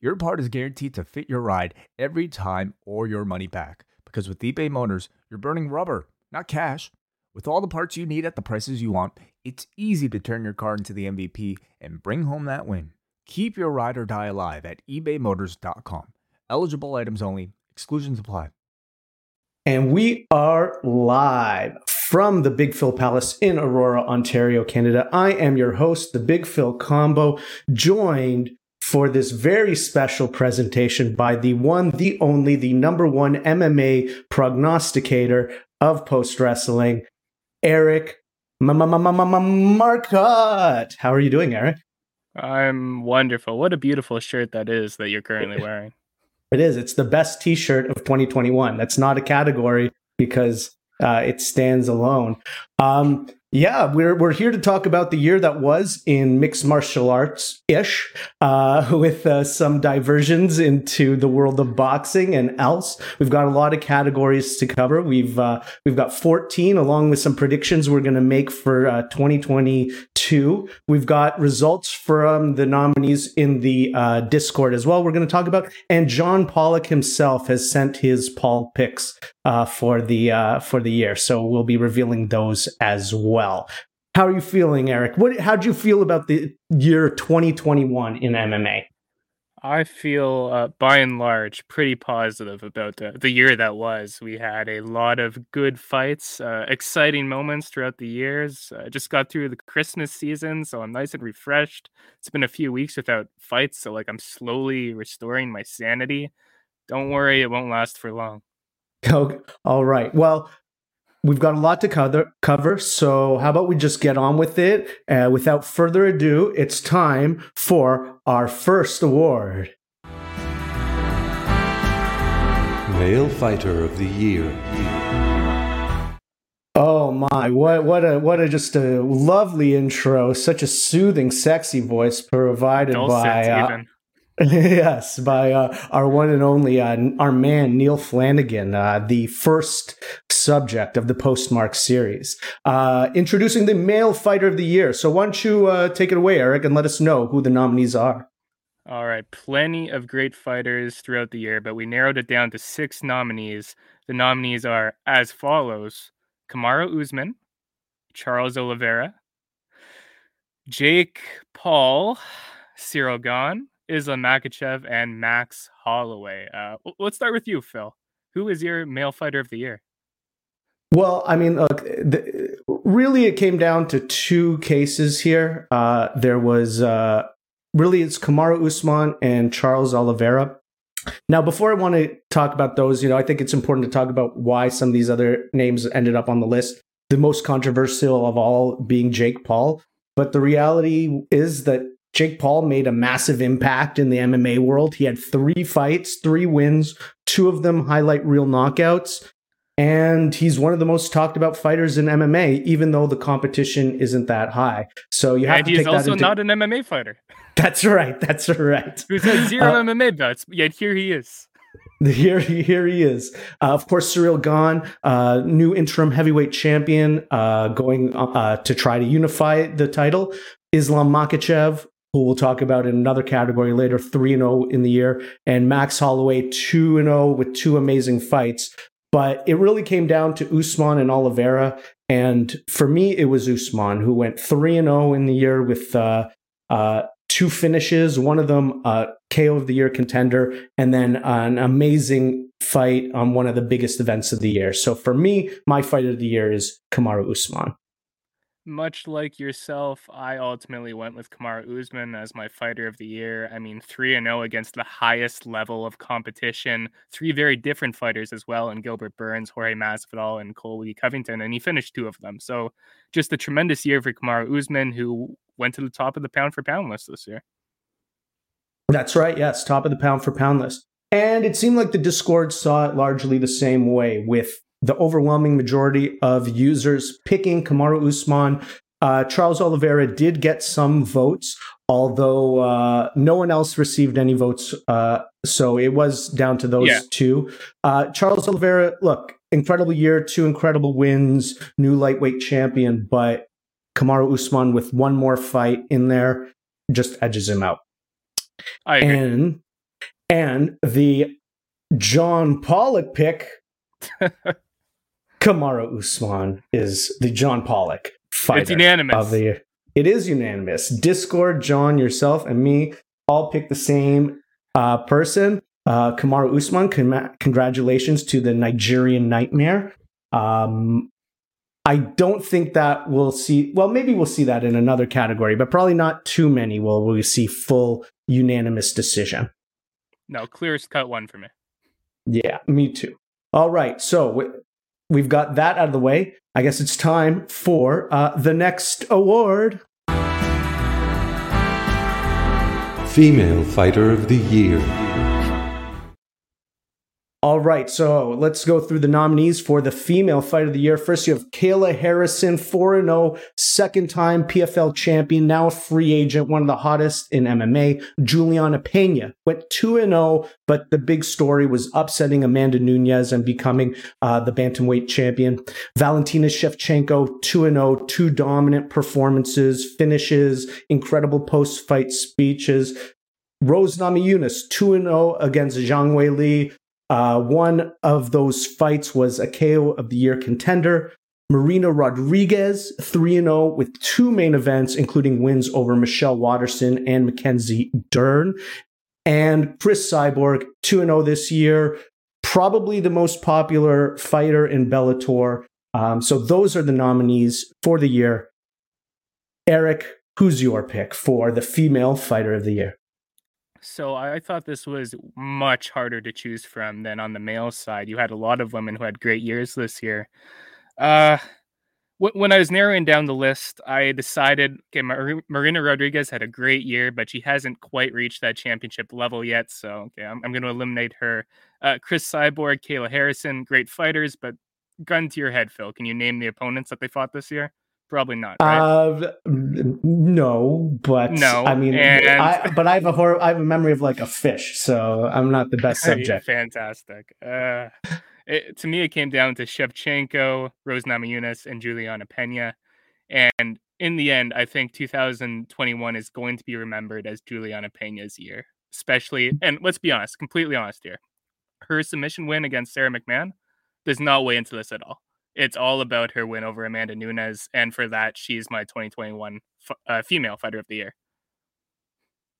your part is guaranteed to fit your ride every time or your money back. Because with eBay Motors, you're burning rubber, not cash. With all the parts you need at the prices you want, it's easy to turn your car into the MVP and bring home that win. Keep your ride or die alive at ebaymotors.com. Eligible items only, exclusions apply. And we are live from the Big Phil Palace in Aurora, Ontario, Canada. I am your host, the Big Phil Combo, joined for this very special presentation by the one, the only, the number one MMA prognosticator of post wrestling, Eric Marcotte. How are you doing, Eric? I'm wonderful. What a beautiful shirt that is that you're currently wearing. It is. It's the best T-shirt of 2021. That's not a category because uh, it stands alone. Um, yeah, we're we're here to talk about the year that was in mixed martial arts ish, uh, with uh, some diversions into the world of boxing and else. We've got a lot of categories to cover. We've uh, we've got 14 along with some predictions we're going to make for uh, 2022. We've got results from the nominees in the uh, Discord as well. We're going to talk about, and John Pollock himself has sent his Paul picks uh, for the uh, for the year, so we'll be revealing those as well. How are you feeling, Eric? What how do you feel about the year 2021 in MMA? I feel, uh, by and large, pretty positive about the, the year that was. We had a lot of good fights, uh, exciting moments throughout the years. Uh, just got through the Christmas season, so I'm nice and refreshed. It's been a few weeks without fights, so like I'm slowly restoring my sanity. Don't worry, it won't last for long. Oh, all right. Well, we've got a lot to cover, cover. So how about we just get on with it? Uh, without further ado, it's time for our first award. Male Fighter of the Year. Oh my! What what a what a just a lovely intro! Such a soothing, sexy voice provided Dulcet by uh, yes, by uh, our one and only uh, our man Neil Flanagan, uh, the first subject of the Postmark series, uh, introducing the male fighter of the year. So why don't you uh, take it away, Eric, and let us know who the nominees are. All right, plenty of great fighters throughout the year, but we narrowed it down to six nominees. The nominees are as follows: Kamaru Usman, Charles Oliveira, Jake Paul, Ciryl Gane. Islam Makhachev and Max Holloway. Uh, let's start with you, Phil. Who is your male fighter of the year? Well, I mean, look, the, really, it came down to two cases here. Uh, there was uh, really it's Kamaru Usman and Charles Oliveira. Now, before I want to talk about those, you know, I think it's important to talk about why some of these other names ended up on the list. The most controversial of all being Jake Paul. But the reality is that Jake Paul made a massive impact in the MMA world. He had three fights, three wins, two of them highlight reel knockouts. And he's one of the most talked about fighters in MMA, even though the competition isn't that high. So you have and to take he's also not an MMA fighter. That's right. That's right. Who's had zero uh, MMA bouts, yet here he is. Here, here he is. Uh, of course, Ciryl Gane, uh, new interim heavyweight champion, uh, going uh, to try to unify the title. Islam Makhachev, who we'll talk about in another category later, 3 0 in the year, and Max Holloway 2 0 with two amazing fights. But it really came down to Usman and Oliveira. And for me, it was Usman who went 3 0 in the year with uh, uh, two finishes, one of them uh, KO of the year contender, and then an amazing fight on one of the biggest events of the year. So for me, my fight of the year is Kamaru Usman much like yourself, I ultimately went with Kamaru Usman as my fighter of the year. I mean, 3 and 0 against the highest level of competition. Three very different fighters as well, and Gilbert Burns, Jorge Masvidal, and Colby Covington, and he finished two of them. So, just a tremendous year for Kamaru Usman, who went to the top of the pound for pound list this year. That's right. Yes, top of the pound for pound list. And it seemed like the Discord saw it largely the same way, with the overwhelming majority of users picking Kamaru Usman. Uh, Charles Oliveira did get some votes, although uh, no one else received any votes. Uh, so it was down to those Yeah. two. Uh, Charles Oliveira, look, incredible year, two incredible wins, new lightweight champion, but Kamaru Usman with one more fight in there just edges him out. I agree. And and the John Pollock pick, Kamaru Usman is the John Pollock fighter it's unanimous. of the. It is unanimous. Discord, John, yourself, and me all pick the same uh, person. Uh, Kamaru Usman. Con- congratulations to the Nigerian Nightmare. Um, I don't think that we'll see. Well, maybe we'll see that in another category, but probably not too many. Will we see full unanimous decision? no, clearest cut one for me. Yeah, me too. All right, so we've got that out of the way. I guess it's time for uh, the next award. Female Fighter of the Year. All right, so let's go through the nominees for the Female Fight of the Year. First, you have Kayla Harrison, 4 0, second time PFL champion, now a free agent, one of the hottest in MMA. Juliana Pena went 2 0, but the big story was upsetting Amanda Nunes and becoming uh, the Bantamweight champion. Valentina Shevchenko, 2 0, two dominant performances, finishes, incredible post fight speeches. Rose Namajunas, 2 0 against Zhang Weili. Uh, one of those fights was a KO of the year contender. Marina Rodriguez, 3 0 with two main events, including wins over Michelle Waterson and Mackenzie Dern. And Cris Cyborg, 2 0 this year, probably the most popular fighter in Bellator. Um, so those are the nominees for the year. Eric, who's your pick for the female fighter of the year? So I thought this was much harder to choose from than on the male side. You had a lot of women who had great years this year. Uh, when I was narrowing down the list, I decided okay, Mar- Marina Rodriguez had a great year, but she hasn't quite reached that championship level yet. So okay, I'm, I'm going to eliminate her. Uh, Cris Cyborg, Kayla Harrison, great fighters, but gun to your head, Phil. Can you name the opponents that they fought this year? Probably not. Right? Uh, no, but No, I mean, and- I, but I have a hor- I have a memory of like a fish, so I'm not the best subject. Fantastic. Uh, it, to me, it came down to Shevchenko, Rose Namajunas, and Juliana Pena. And in the end, I think 2021 is going to be remembered as Juliana Pena's year, especially. And let's be honest, completely honest here. Her submission win against Sara McMann does not weigh into this at all. It's all about her win over Amanda Nunes, and for that, she's my 2021 f- uh, female fighter of the year.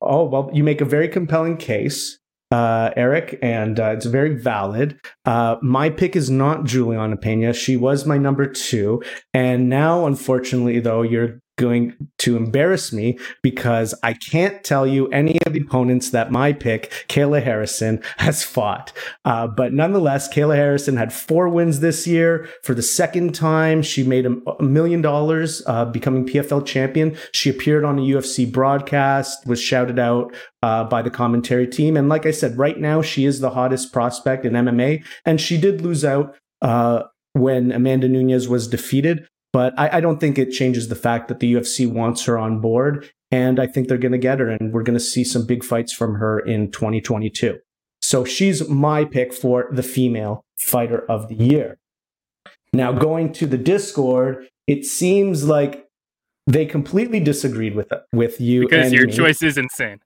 Oh well, you make a very compelling case, uh, Eric, and uh, it's very valid. Uh, my pick is not Juliana Pena. She was my number two, and now, unfortunately, though, you're going to embarrass me because I can't tell you any of the opponents that my pick, Kayla Harrison, has fought. Uh, but nonetheless, Kayla Harrison had four wins this year. For the second time, she made a, million dollars, uh, becoming PFL champion. She appeared on a UFC broadcast, was shouted out uh, by the commentary team. And like I said, right now, she is the hottest prospect in MMA. And she did lose out uh, when Amanda Nunes was defeated. But I, I don't think it changes the fact that the UFC wants her on board. And I think they're going to get her. And we're going to see some big fights from her in 2022. So she's my pick for the female fighter of the year. Now, going to the Discord, it seems like they completely disagreed with with you Because and your me. choice is insane.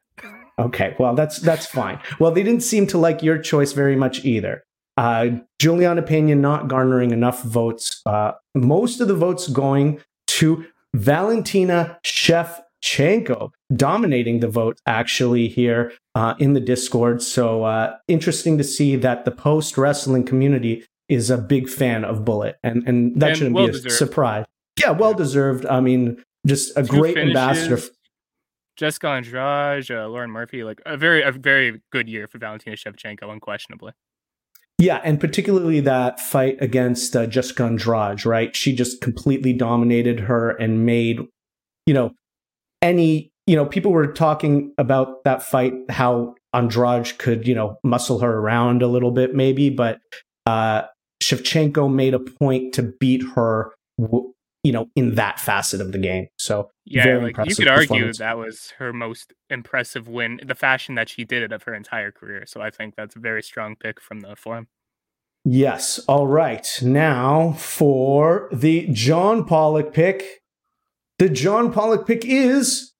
Okay, well that's that's fine. Well, they didn't seem to like your choice very much either. Uh, Juliana Pena not garnering enough votes. Uh, most of the votes going to Valentina Shevchenko, dominating the vote actually here uh, in the Discord. So uh, interesting to see that the post wrestling community is a big fan of Bullet, and and that And shouldn't be a well-deserved. surprise. Yeah, well deserved. I mean, just a Two great ambassador. finishes, Jessica Andrade, uh, Lauren Murphy, like a very a very good year for Valentina Shevchenko, unquestionably. Yeah, and particularly that fight against uh, Jessica Andrade, right? She just completely dominated her and made, you know, any, you know, people were talking about that fight, how Andrade could, you know, muscle her around a little bit, maybe, but uh, Shevchenko made a point to beat her, you know, in that facet of the game. So yeah, like you could argue that was her most impressive win, the fashion that she did it of her entire career. So I think that's a very strong pick from the forum. Yes. All right. Now for the John Pollock pick. The John Pollock pick is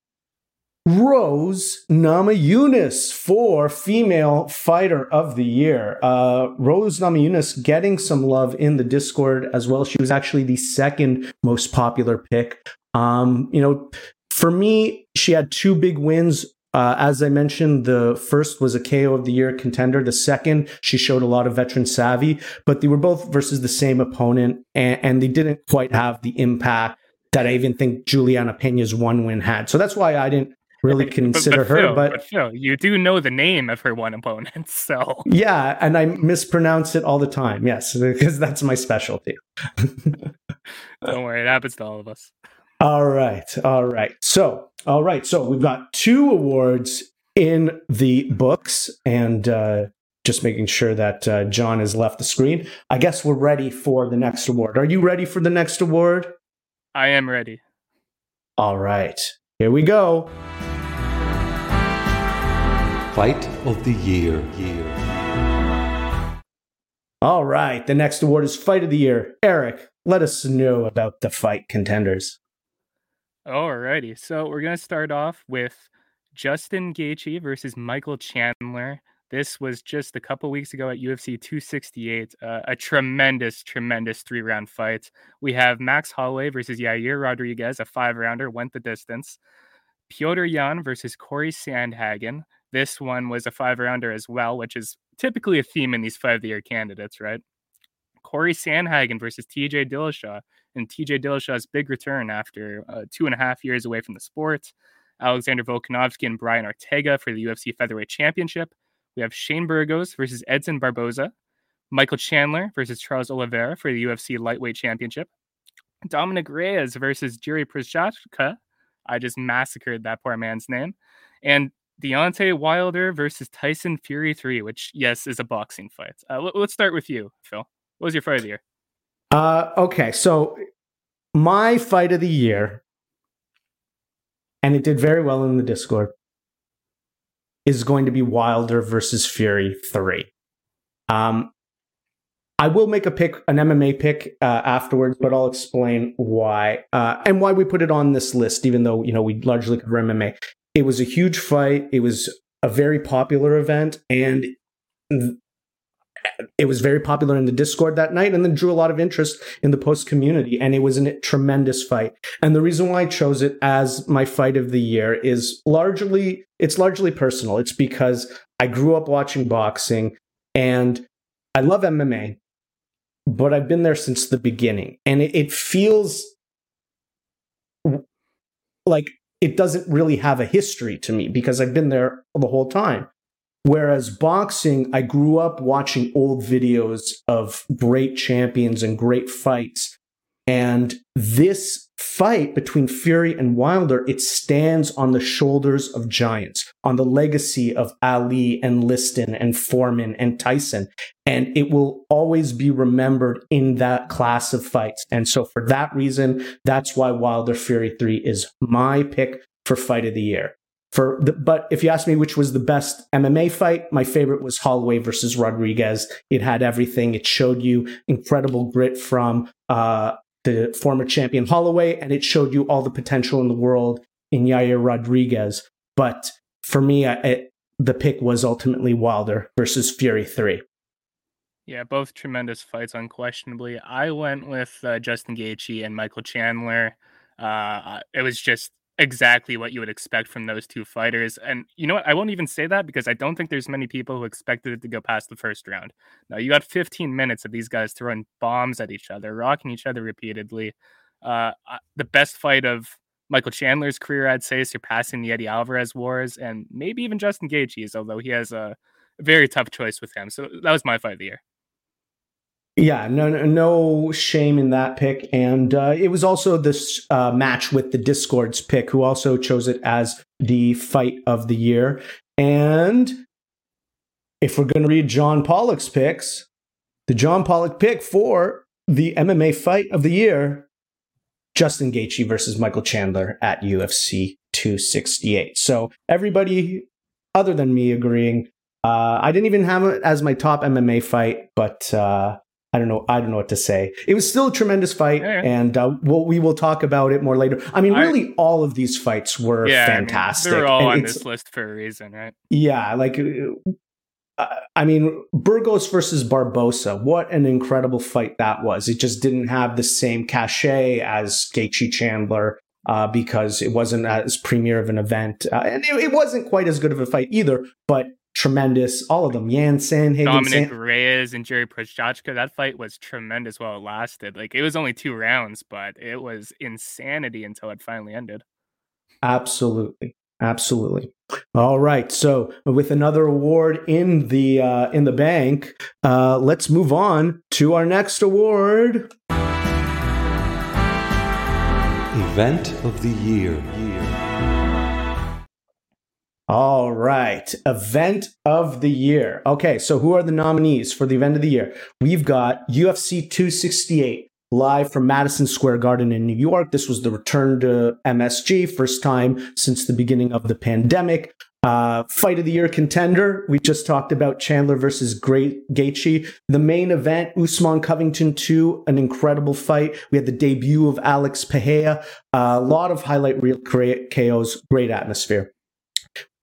Rose Namajunas for female fighter of the year. Uh, Rose Namajunas getting some love in the Discord as well. She was actually the second most popular pick. Um, you know, for me, she had two big wins. Uh, as I mentioned, the first was a KO of the year contender. The second, she showed a lot of veteran savvy, but they were both versus the same opponent, and, and they didn't quite have the impact that I even think Juliana Pena's one win had. So that's why I didn't really consider but, but her. Phil, but Phil, you do know the name of her one opponent, so yeah, and I mispronounce it all the time. Yes, because that's my specialty. Don't worry, it happens to all of us. All right, all right. So, all right. So we've got two awards in the books, and uh, just making sure that uh, John has left the screen. I guess we're ready for the next award. Are you ready for the next award? I am ready. All right. Here we go. Fight of the Year. Year. All right. The next award is Fight of the Year. Eric, let us know about the fight contenders. Alrighty. So we're going to start off with Justin Gaethje versus Michael Chandler. This was just a couple weeks ago at UFC 268. Uh, a tremendous, tremendous three round fight. We have Max Holloway versus Yair Rodriguez, a five rounder, went the distance. Petr Yan versus Corey Sandhagen. This one was a five rounder as well, which is typically a theme in these five of the year candidates, right? Corey Sandhagen versus TJ Dillashaw, and TJ Dillashaw's big return after uh, two and a half years away from the sport. Alexander Volkanovski and Brian Ortega for the UFC Featherweight Championship. We have Shane Burgos versus Edson Barboza. Michael Chandler versus Charles Oliveira for the UFC Lightweight Championship. Dominick Reyes versus Jiri Prochazka. I just massacred that poor man's name. And Deontay Wilder versus Tyson Fury 3, which, yes, is a boxing fight. Uh, let's start with you, Phil. What was your fight of the year? Uh, okay, so my fight of the year, and it did very well in the Discord, is going to be Wilder versus Fury 3. Um, I will make a pick, an MMA pick uh, afterwards, but I'll explain why uh, and why we put it on this list, even though you know we largely cover MMA. It was a huge fight. It was a very popular event, and it was very popular in the Discord that night, and then drew a lot of interest in the post community. And it was a tremendous fight. And the reason why I chose it as my fight of the year is largely it's largely personal. It's because I grew up watching boxing, and I love MMA but I've been there since the beginning. And it, it feels like it doesn't really have a history to me because I've been there the whole time. Whereas boxing, I grew up watching old videos of great champions and great fights. And this fight between Fury and Wilder, it stands on the shoulders of giants, on the legacy of Ali and Liston and Foreman and Tyson. And it will always be remembered in that class of fights. And so for that reason, that's why Wilder Fury 3 is my pick for fight of the year. For the, but if you ask me which was the best MMA fight, my favorite was Holloway versus Rodriguez. It had everything. It showed you incredible grit from uh, the former champion Holloway, and it showed you all the potential in the world in Yair Rodriguez. But for me, I, the pick was ultimately Wilder versus Fury 3. Yeah, both tremendous fights, unquestionably. I went with uh, Justin Gaethje and Michael Chandler. Uh, it was just exactly what you would expect from those two fighters. And you know what? I won't even say that because I don't think there's many people who expected it to go past the first round. Now you got 15 minutes of these guys throwing bombs at each other, rocking each other repeatedly. Uh, the best fight of Michael Chandler's career, I'd say, surpassing the Eddie Alvarez wars, and maybe even Justin Gaethje's, although he has a very tough choice with him. So that was my fight of the year. Yeah, no, no shame in that pick, and uh, it was also this uh, match with the Discord's pick, who also chose it as the fight of the year. And if we're going to read John Pollock's picks, the John Pollock pick for the MMA fight of the year, Justin Gaethje versus Michael Chandler at UFC 268. So everybody other than me agreeing, uh, I didn't even have it as my top MMA fight, but uh, I don't know. I don't know what to say. It was still a tremendous fight, yeah. and uh, we'll, we will talk about it more later. I mean, really, I, all of these fights were yeah, fantastic. I mean, they're all and on this list for a reason, right? Yeah, like uh, I mean, Burgos versus Barboza. What an incredible fight that was! It just didn't have the same cachet as Gaethje Chandler. Uh, because it wasn't as premier of an event, uh, and it, it wasn't quite as good of a fight either. But tremendous. All of them. Jansen, Dominic San- Reyes, and Jerry Prochazka. That fight was tremendous while it lasted. Like it was only two rounds, but it was insanity until it finally ended. Absolutely. Absolutely. All right. So with another award in the uh, in the bank, uh, let's move on to our next award. Event of the year. All right. Event of the year. Okay, so who are the nominees for the event of the year? We've got UFC 268 live from Madison Square Garden in New York. This was the return to MSG, first time since the beginning of the pandemic. Uh, fight of the year contender. We just talked about Chandler versus Great Gaethje. The main event, Usman Covington 2, an incredible fight. We had the debut of Alex Pereira. A lot of highlight reel KOs, great atmosphere.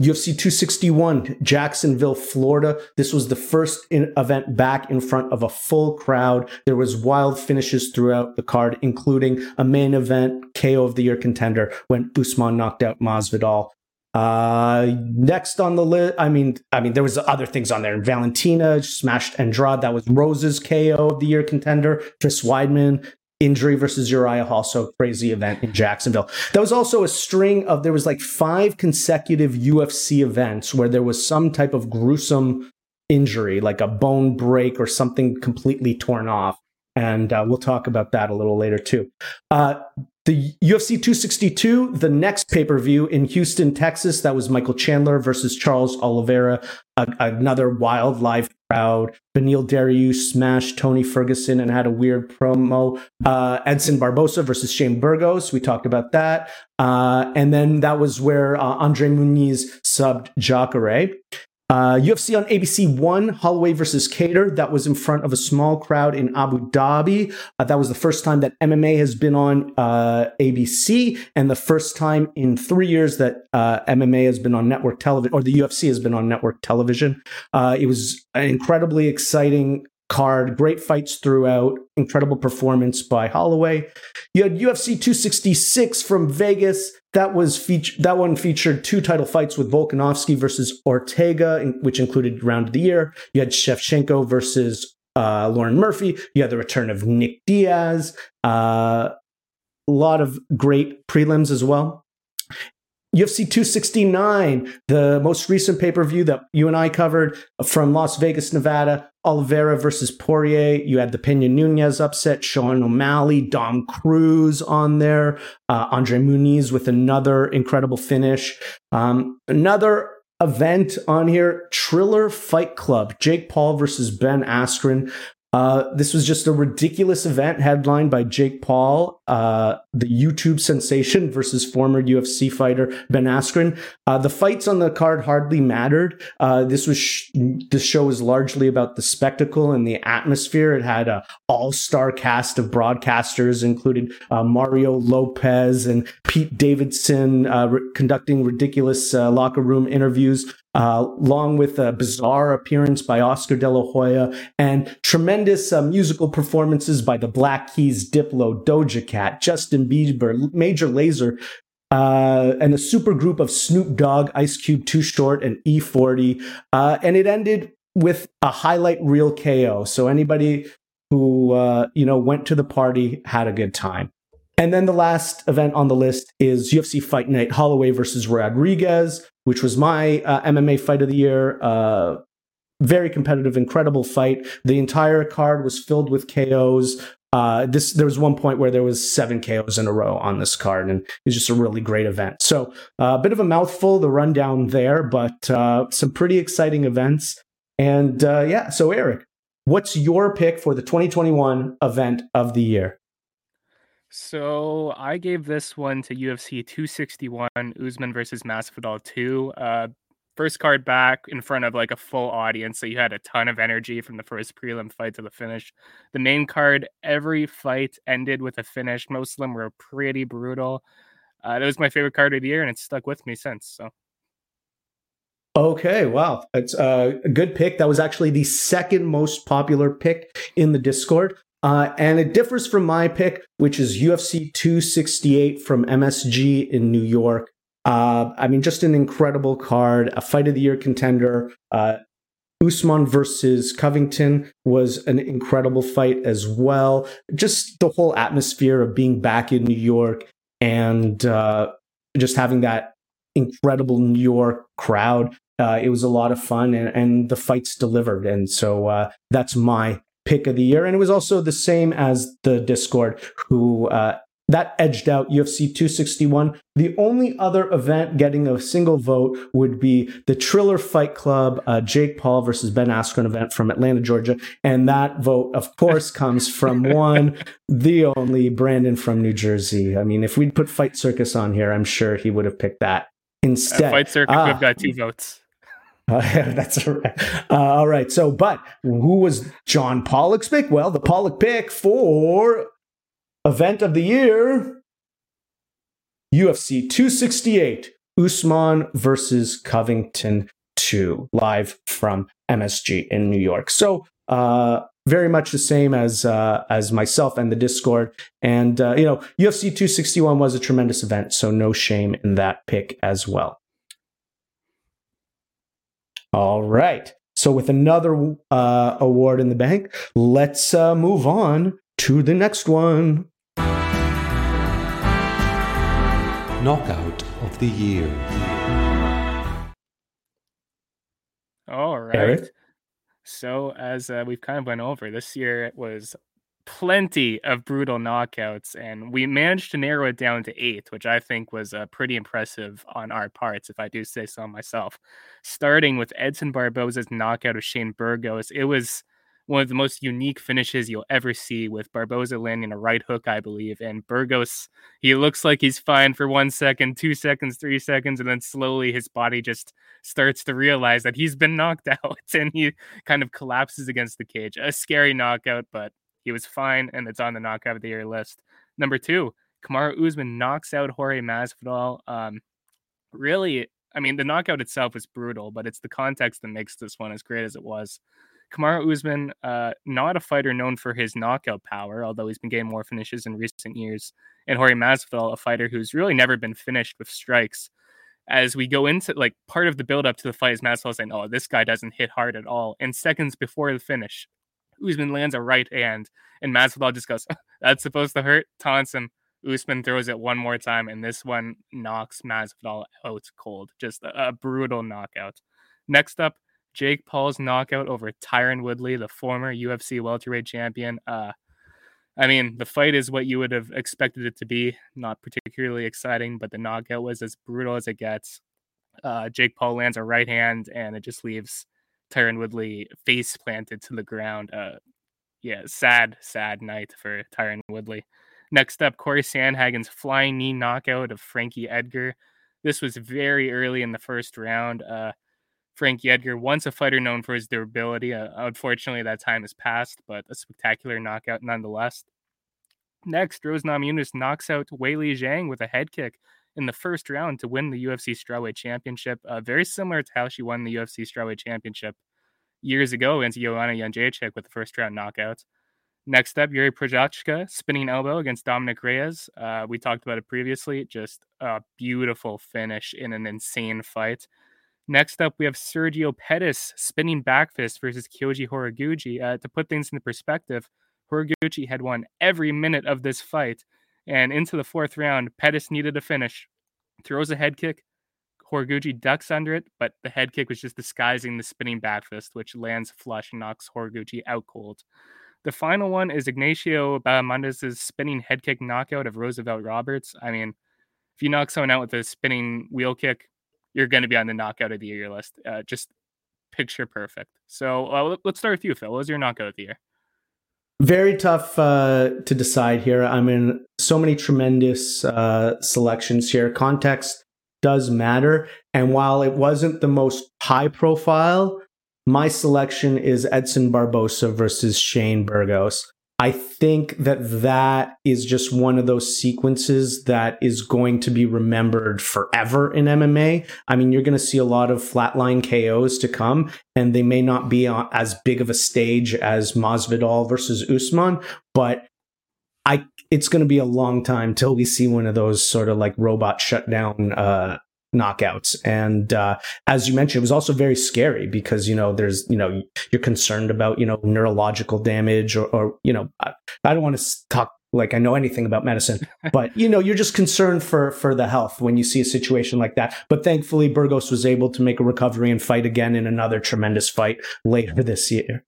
UFC 261, Jacksonville, Florida. This was the first event back in front of a full crowd. There was wild finishes throughout the card, including a main event KO of the year contender when Usman knocked out Masvidal. Uh, next on the list, I mean, I mean, there was other things on there. Valentina smashed Andrade. That was Rose's KO of the year contender. Chris Weidman injury versus Uriah Hall, so crazy event in Jacksonville. That was also a string of there was like five consecutive UFC events where there was some type of gruesome injury, like a bone break or something completely torn off. And uh, we'll talk about that a little later too. Uh, the UFC 262, the next pay per view in Houston, Texas, that was Michael Chandler versus Charles Oliveira, a, another wild live crowd. Beneil Dariush smashed Tony Ferguson and had a weird promo. Uh, Edson Barboza versus Shane Burgos, we talked about that. Uh, and then that was where uh, Andre Muniz subbed Jacare. Uh, UFC on ABC One, Holloway versus Kattar. That was in front of a small crowd in Abu Dhabi. Uh, that was the first time that MMA has been on uh, ABC, and the first time in three years that uh, MMA has been on network television, or the UFC has been on network television. It was an incredibly exciting card, great fights throughout, incredible performance by Holloway. You had UFC 266 from Vegas. That was feature, that one featured two title fights with Volkanovski versus Ortega, which included round of the year. You had Shevchenko versus uh, Lauren Murphy. You had the return of Nick Diaz. Uh, a lot of great prelims as well. UFC 269, the most recent pay per view that you and I covered from Las Vegas, Nevada. Oliveira versus Poirier. You had the Pena Nunes upset, Sean O'Malley, Dom Cruz on there, uh, Andre Muniz with another incredible finish. Um, another event on here Triller Fight Club, Jake Paul versus Ben Askren. Uh, this was just a ridiculous event headlined by Jake Paul, uh, the YouTube sensation versus former UFC fighter Ben Askren. Uh, the fights on the card hardly mattered. Uh, this was sh- show was largely about the spectacle and the atmosphere. It had a all star cast of broadcasters, including uh, Mario Lopez and Pete Davidson, re- conducting ridiculous locker room interviews uh, along with a bizarre appearance by Oscar De La Hoya and tremendous uh, musical performances by the Black Keys, Diplo, Doja Cat, Justin Bieber, Major Lazer, uh, and a super group of Snoop Dogg, Ice Cube, Too Short, and E40. Uh, and it ended with a highlight reel KO. So anybody who uh, you know went to the party had a good time. And then the last event on the list is UFC Fight Night Holloway versus Rodriguez, which was my uh, MMA fight of the year. Uh, very competitive, incredible fight. The entire card was filled with KOs. Uh, this there was one point where there was seven KOs in a row on this card, and it was just a really great event. So uh, a bit of a mouthful, the rundown there, but uh, some pretty exciting events. And uh, yeah, so Eric, what's your pick for the 2021 event of the year? So I gave this one to UFC 261 Usman versus Masvidal 2. Uh, first card back in front of like a full audience, so you had a ton of energy from the first prelim fight to the finish. The main card, every fight ended with a finish. Most of them were pretty brutal. Uh, that was my favorite card of the year, and it's stuck with me since. So. Okay, wow. It's a good pick. That was actually the second most popular pick in the Discord. Uh, and it differs from my pick, which is UFC 268 from MSG in New York. Uh, I mean, just an incredible card, a fight of the year contender. Uh, Usman versus Covington was an incredible fight as well. Just the whole atmosphere of being back in New York and uh, just having that incredible New York crowd uh, it was a lot of fun and, and the fights delivered. And so uh, that's my pick of the year. And it was also the same as the Discord, who uh, that edged out UFC 261. The only other event getting a single vote would be the Triller Fight Club, uh, Jake Paul versus Ben Askren event from Atlanta, Georgia. And that vote, of course, comes from one, the only Brandon from New Jersey. I mean, if we'd put Fight Circus on here, I'm sure he would have picked that instead. Uh, Fight Circus, we've got two votes. Uh, that's all right. Uh, all right. So, but who was John Pollock's pick? Well, the Pollock pick for event of the year UFC 268 Usman versus Covington 2 live from MSG in New York. So, uh, very much the same as uh, as myself and the Discord. And uh, you know, UFC 261 was a tremendous event, so no shame in that pick as well. All right. So, with another uh, award in the bank, let's uh, move on to the next one. Knockout of the Year. All right. Eric? So, as uh, we've kind of went over, this year it was plenty of brutal knockouts, and we managed to narrow it down to eight, which I think was uh, pretty impressive on our parts, if I do say so myself. Starting with Edson Barboza's knockout of Shane Burgos, it was one of the most unique finishes you'll ever see with Barboza landing a right hook, I believe. And Burgos, he looks like he's fine for one second, two seconds, three seconds, and then slowly his body just starts to realize that he's been knocked out and he kind of collapses against the cage. A scary knockout, but he was fine, and it's on the knockout of the year list. Number two, Kamaru Usman knocks out Jorge Masvidal. Um, really, I mean, the knockout itself was brutal, but it's the context that makes this one as great as it was. Kamaru Usman, uh, not a fighter known for his knockout power, although he's been getting more finishes in recent years. And Jorge Masvidal, a fighter who's really never been finished with strikes. As we go into like part of the build up to the fight, is Masvidal saying, "Oh, this guy doesn't hit hard at all." And seconds before the finish, Usman lands a right hand, and Masvidal just goes, "That's supposed to hurt." Taunts him. Usman throws it one more time, and this one knocks Masvidal out cold. Just a, a brutal knockout. Next up, Jake Paul's knockout over Tyron Woodley, the former UFC welterweight champion. Uh, I mean, the fight is what you would have expected it to be. Not particularly exciting, but the knockout was as brutal as it gets. Uh, Jake Paul lands a right hand, and it just leaves Tyron Woodley face planted to the ground. Uh, yeah, sad, sad night for Tyron Woodley. Next up, Corey Sandhagen's flying knee knockout of Frankie Edgar. This was very early in the first round. Uh, Frankie Edgar, once a fighter known for his durability, uh, unfortunately that time has passed, but a spectacular knockout nonetheless. Next, Rose Namajunas knocks out Weili Zhang with a head kick in the first round to win the UFC Strawweight Championship. Uh, very similar to how she won the UFC Strawweight Championship years ago against Joanna Jędrzejczyk with the first round knockout. Next up, Yuri Prochazka spinning elbow against Dominic Reyes. Uh, we talked about it previously. Just a beautiful finish in an insane fight. Next up, we have Sergio Pettis spinning back fist versus Kyoji Horiguchi. Uh, to put things into perspective, Horiguchi had won every minute of this fight and into the fourth round, Pettis needed a finish, throws a head kick. Horiguchi ducks under it, but the head kick was just disguising the spinning back fist, which lands flush and knocks Horiguchi out cold. The final one is Ignacio Bahamondes' spinning head kick knockout of Roosevelt Roberts. I mean, if you knock someone out with a spinning wheel kick, you're going to be on the knockout of the year list. Uh, just picture perfect. So uh, let's start with you, Phil. What was your knockout of the year? Very tough uh, to decide here. I mean, so many tremendous uh, selections here. Context does matter. And while it wasn't the most high profile, my selection is Edson Barboza versus Shane Burgos. I think that that is just one of those sequences that is going to be remembered forever in MMA. I mean, you're going to see a lot of flatline KOs to come, and they may not be as big of a stage as Masvidal versus Usman, but I it's going to be a long time till we see one of those sort of like robot shutdown uh, knockouts. And uh, as you mentioned, it was also very scary because you know there's you know you're concerned about you know neurological damage or, or you know I, I don't want to talk like I know anything about medicine, but you know you're just concerned for for the health when you see a situation like that. But thankfully, Burgos was able to make a recovery and fight again in another tremendous fight later this year.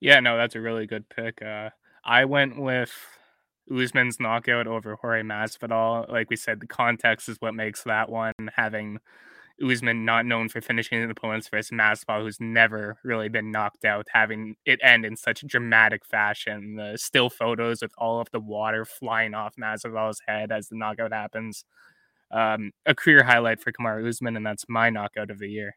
Yeah, no, that's a really good pick. Uh, I went with Usman's knockout over Jorge Masvidal. Like we said, the context is what makes that one. Having Usman not known for finishing opponents versus Masvidal, who's never really been knocked out, having it end in such dramatic fashion. The still photos with all of the water flying off Masvidal's head as the knockout happens. Um, a career highlight for Kamaru Usman, and that's my knockout of the year.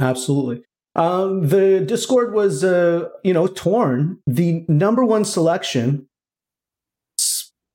Absolutely. Um, the Discord was, uh, you know, torn. The number one selection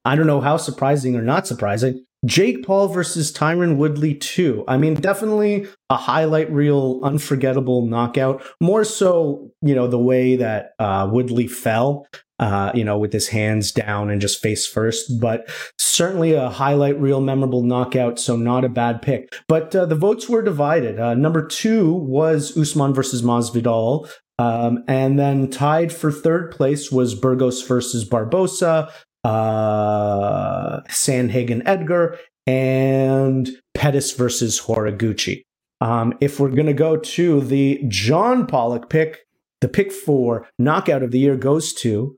I don't know how surprising or not surprising. Jake Paul versus Tyron Woodley 2. I mean, definitely a highlight reel, unforgettable knockout. More so, you know, the way that uh, Woodley fell, uh, you know, with his hands down and just face first. But certainly a highlight reel, memorable knockout. So not a bad pick. But uh, the votes were divided. Uh, number two was Usman versus Masvidal. Um, and then tied for third place was Burgos versus Barboza uh, Sandhagen Edgar, and Pettis versus Horiguchi. Um, if we're going to go to the John Pollock pick, the pick for knockout of the year goes to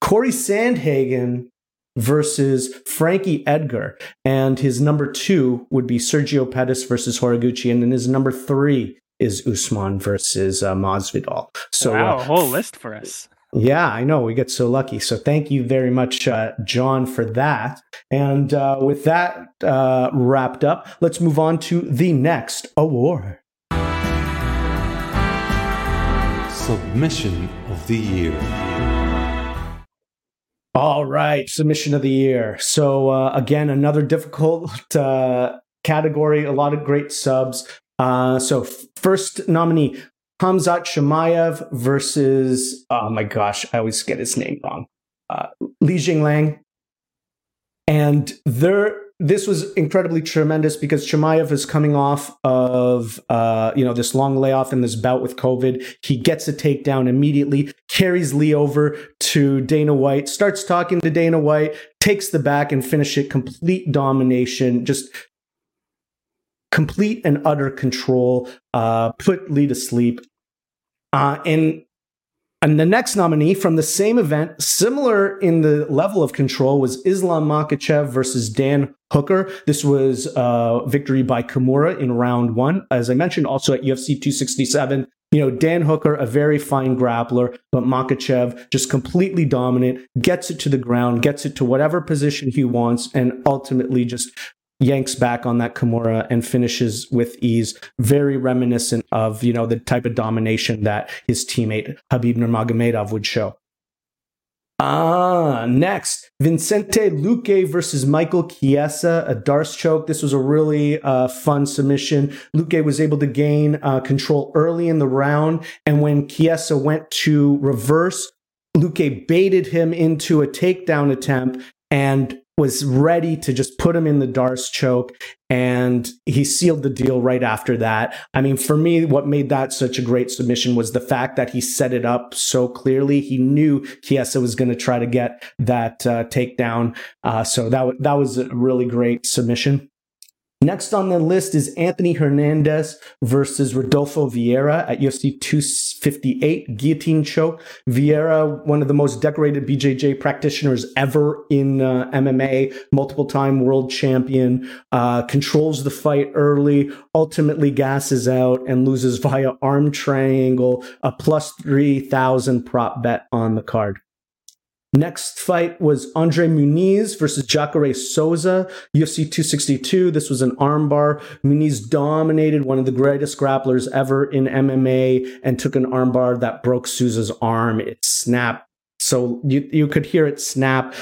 Corey Sandhagen versus Frankie Edgar. And his number two would be Sergio Pettis versus Horiguchi. And then his number three is Usman versus uh, Masvidal. So, wow, uh, a whole list for us. Yeah, I know. We get so lucky. So thank you very much, uh, John, for that. And uh, with that uh, wrapped up, let's move on to the next award. Submission of the Year. All right, submission of the year. So, uh, again, another difficult uh, category, a lot of great subs. Uh, so, f- first nominee, Khamzat Chimaev versus, oh my gosh, I always get his name wrong. Uh, Li Jinglang. And there, this was incredibly tremendous because Chimaev is coming off of, uh, you know, this long layoff and this bout with COVID. He gets a takedown immediately, carries Lee over to Dana White, starts talking to Dana White, takes the back and finish it complete domination, just complete and utter control, uh, put Lee to sleep. Uh, and and the next nominee from the same event, similar in the level of control, was Islam Makhachev versus Dan Hooker. This was uh, victory by Kimura in round one. As I mentioned, also at UFC 267. You know, Dan Hooker, a very fine grappler, but Makhachev just completely dominant, gets it to the ground, gets it to whatever position he wants, and ultimately just yanks back on that Kimura and finishes with ease, very reminiscent of, you know, the type of domination that his teammate Khabib Nurmagomedov would show. Ah, next, Vicente Luque versus Michael Chiesa, a D'Arce choke. This was a really uh, fun submission. Luque was able to gain uh, control early in the round, and when Chiesa went to reverse, Luque baited him into a takedown attempt and was ready to just put him in the D'Arce choke and he sealed the deal right after that. I mean, for me, what made that such a great submission was the fact that he set it up so clearly. He knew Chiesa was going to try to get that uh, takedown. Uh, so that, that was a really great submission. Next on the list is Anthony Hernandez versus Rodolfo Vieira at UFC 258 guillotine choke. Vieira, one of the most decorated BJJ practitioners ever in uh, MMA, multiple time world champion, uh, controls the fight early, ultimately gasses out and loses via arm triangle, a plus 3,000 prop bet on the card. Next fight was Andre Muniz versus Jacare Souza, UFC 262. This was an armbar. Muniz dominated one of the greatest grapplers ever in MMA and took an armbar that broke Souza's arm. It snapped. So you you could hear it snap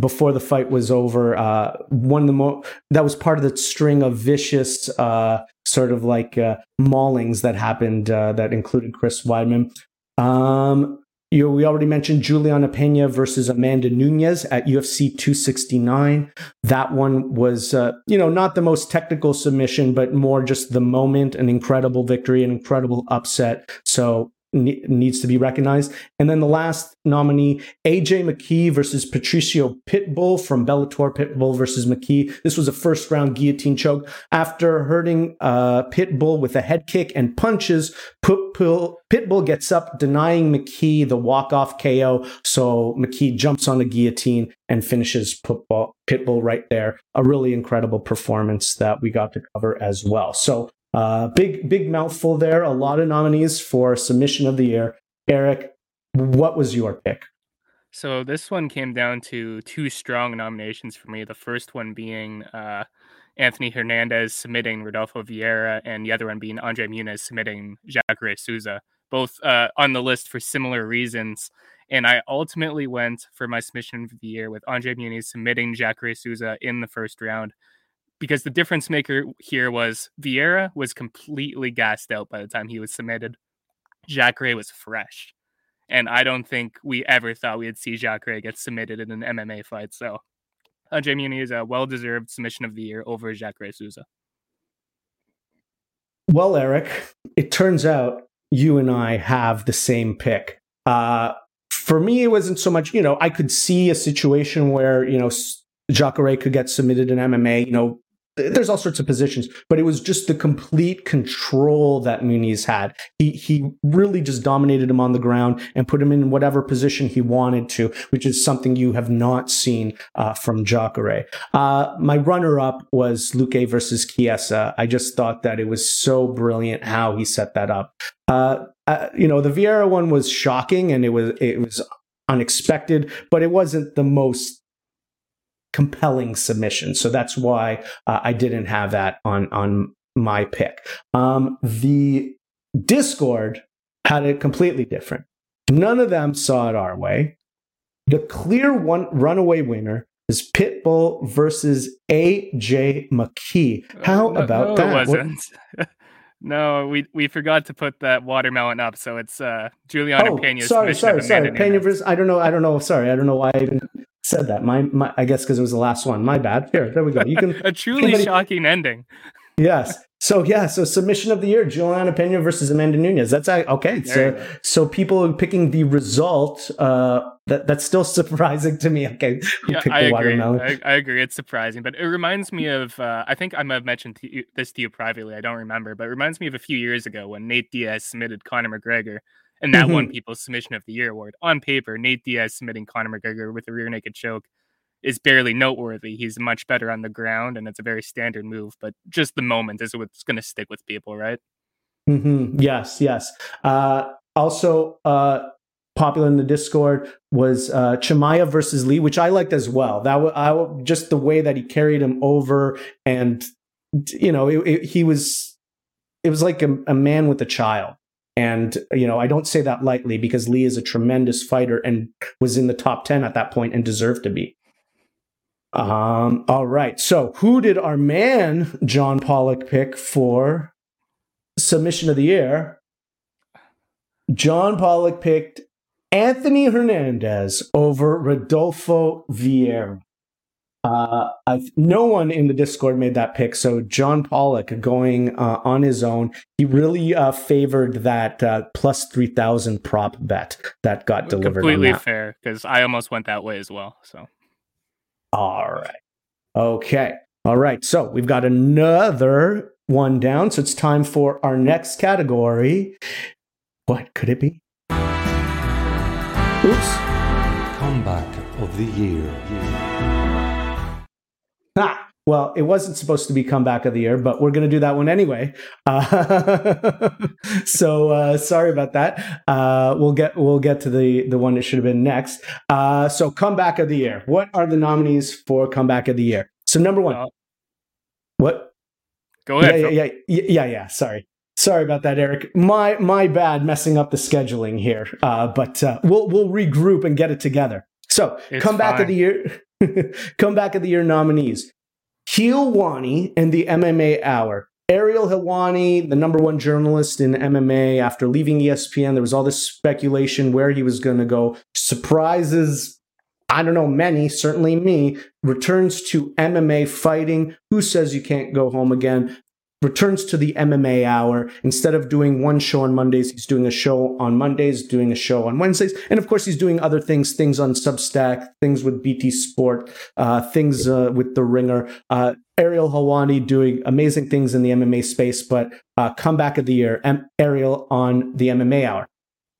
before the fight was over. Uh, one of the mo- that was part of the string of vicious uh, sort of like uh, maulings that happened uh, that included Chris Weidman. Um, you, we already mentioned Juliana Pena versus Amanda Nunes at UFC 269. That one was, uh, you know, not the most technical submission, but more just the moment, an incredible victory, an incredible upset. So needs to be recognized. And then the last nominee, AJ McKee versus Patricio Pitbull from Bellator Pitbull versus McKee. This was a first round guillotine choke. After hurting uh, Pitbull with a head kick and punches, Pitbull, Pitbull gets up, denying McKee the walk off KO. So McKee jumps on a guillotine and finishes Pitbull, Pitbull right there. A really incredible performance that we got to cover as well. So uh, big, big mouthful there. A lot of nominees for submission of the year. Eric, what was your pick? So this one came down to two strong nominations for me. The first one being uh, Anthony Hernandez submitting Rodolfo Vieira, and the other one being Andre Muniz submitting Jacare Souza, both uh, on the list for similar reasons. And I ultimately went for my submission of the year with Andre Muniz submitting Jacare Souza in the first round because the difference maker here was Vieira was completely gassed out by the time he was submitted. Jacare was fresh. And I don't think we ever thought we'd see Jacare get submitted in an MMA fight. So Andre Muniz is a well deserved submission of the year over Jacare Souza. Well, Eric, it turns out you and I have the same pick. Uh, for me, it wasn't so much, you know, I could see a situation where, you know, Jacare could get submitted in MMA, you know, there's all sorts of positions, but it was just the complete control that Muniz had. He he really just dominated him on the ground and put him in whatever position he wanted to, which is something you have not seen uh, from Jacare. Uh, my runner-up was Luque versus Chiesa. I just thought that it was so brilliant how he set that up. Uh, uh you know, the Vieira one was shocking and it was it was unexpected, but it wasn't the most compelling submission. So that's why uh, I didn't have that on on my pick. Um, the Discord had it completely different. None of them saw it our way. The clear one runaway winner is Pitbull versus AJ McKee. How no, about no, that? It wasn't. no, we we forgot to put that watermelon up, so it's uh Juliana oh, Pena's sorry, sorry, sorry. Pena versus I don't know, I don't know. Sorry, I don't know why I didn't said that. My, my I guess because it was the last one. My bad. Here, there we go. You can a truly anybody, shocking ending. yes. So yeah, so submission of the year, Juliana Pena versus Amanda Nunes. That's okay. So so people picking the result. Uh, that that's still surprising to me. Okay, yeah, I agree. I, I, agree. It's surprising, but it reminds me of. Uh, I think I might have mentioned to you, this to you privately. I don't remember, but it reminds me of a few years ago when Nate Diaz submitted Conor McGregor and that mm-hmm. won People's Submission of the Year award. On paper, Nate Diaz submitting Conor McGregor with a rear naked choke is barely noteworthy. He's much better on the ground, and it's a very standard move. But just the moment is what's going to stick with people, right? Mm-hmm. Yes, yes. Uh, also, uh, popular in the Discord was uh, Chimaev versus Lee, which I liked as well. That was I, just the way that he carried him over, and you know, it, it, he was. It was like a, a man with a child and, you know, I don't say that lightly because Lee is a tremendous fighter and was in the top 10 at that point and deserved to be. Um, all right. So who did our man John Pollock pick for submission of the year? John Pollock picked Anthony Hernandez over Rodolfo Vieira. Uh, I've, no one in the Discord made that pick. So John Pollock going uh, on his own, he really uh, favored that uh, plus three thousand prop bet that got delivered. Completely fair because I almost went that way as well. So, all right, okay. All right, so we've got another one down. So it's time for our next category. What could it be? Oops. Comeback of the year. Ah, well, it wasn't supposed to be comeback of the year, but we're going to do that one anyway. Uh, so uh, sorry about that. Uh, we'll get we'll get to the the one that should have been next. Uh, so comeback of the year. What are the nominees for comeback of the year? So number one. Uh, what? Go ahead. Yeah, yeah, yeah, yeah, yeah. Sorry. Sorry about that, Eric. My my bad, messing up the scheduling here. Uh, but uh, we'll we'll regroup and get it together. So, It's comeback fine. of the year, comeback of the year nominees: Helwani and the MMA Hour. Ariel Helwani, the number one journalist in MMA, after leaving ESPN, there was all this speculation where he was going to go. Surprises, I don't know, many, certainly me, returns to MMA fighting. Who says you can't go home again? Returns to the MMA hour. Instead of doing one show on Mondays, he's doing a show on Mondays, doing a show on Wednesdays. And of course, he's doing other things, things on Substack, things with BT Sport, uh, things uh, with The Ringer. Uh, Ariel Helwani doing amazing things in the MMA space, but uh, comeback of the year, M- Ariel on the MMA hour.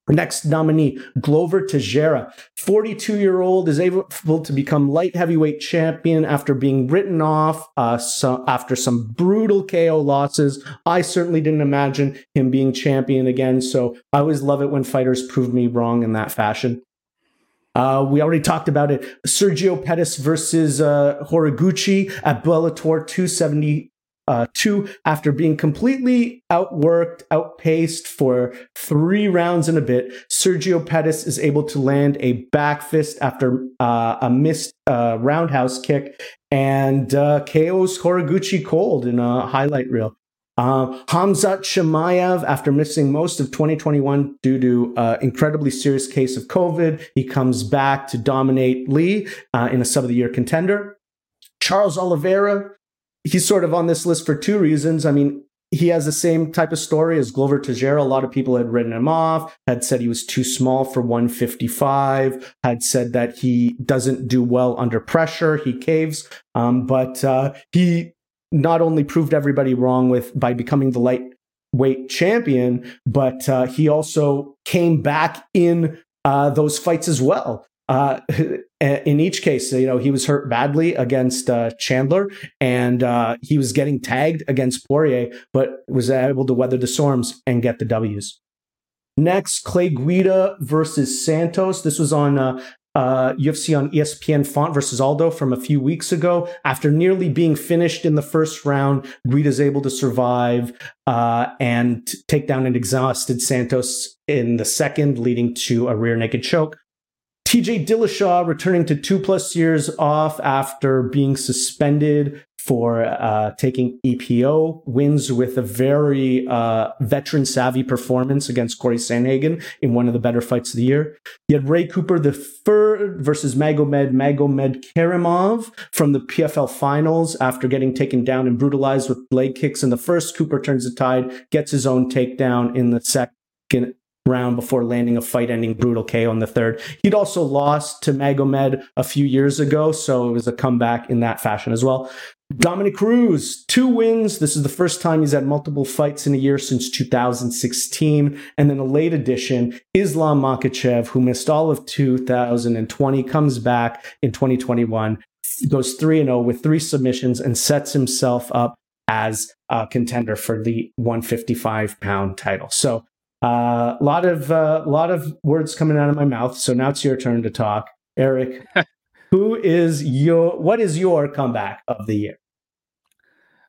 Next nominee, Glover Teixeira, 42 year old, is able to become light heavyweight champion after being written off uh, so, after some brutal KO losses. I certainly didn't imagine him being champion again, so I always love it when fighters prove me wrong in that fashion. Uh, we already talked about it. Sergio Pettis versus uh, Horiguchi at Bellator 270 uh, two after being completely outworked, outpaced for three rounds and a bit. Sergio Pettis is able to land a back fist after uh, a missed uh, roundhouse kick and uh, KO's Horiguchi cold in a highlight reel. Uh, Hamzat Chimaev, after missing most of 2021 due to uh, incredibly serious case of COVID, he comes back to dominate Lee in a sub of the year contender. Charles Oliveira, he's sort of on this list for two reasons. I mean, he has the same type of story as Glover Teixeira. A lot of people had written him off, had said he was too small for 155, had said that he doesn't do well under pressure, he caves. Um, but uh, he not only proved everybody wrong with by becoming the lightweight champion, but uh, he also came back in uh, those fights as well. Uh, in each case, you know, he was hurt badly against uh, Chandler, and uh, he was getting tagged against Poirier, but was able to weather the storms and get the W's. Next, Clay Guida versus Santos. This was on uh, uh, UFC on ESPN Font versus Aldo from a few weeks ago. After nearly being finished in the first round, Guida's able to survive uh, and take down an exhausted Santos in the second, leading to a rear naked choke. TJ Dillashaw returning to two plus years off after being suspended for uh, taking EPO, wins with a very uh, veteran savvy performance against Corey Sandhagen in one of the better fights of the year. You had Ray Cooper the third versus Magomed Magomed Karimov from the PFL finals after getting taken down and brutalized with leg kicks in the first. Cooper turns the tide, gets his own takedown in the second round before landing a fight ending brutal KO in the third. He'd also lost to Magomed a few years ago, so it was a comeback in that fashion as well. Dominick Cruz, two wins. This is the first time he's had multiple fights in a year since 2016. And then a late addition, Islam Makhachev, who missed all of 2020, comes back in 2021, goes 3 0 with three submissions and sets himself up as a contender for the 155 pound title. So a uh, lot of a uh, lot of words coming out of my mouth. So now it's your turn to talk, Eric. who is your what is your comeback of the year?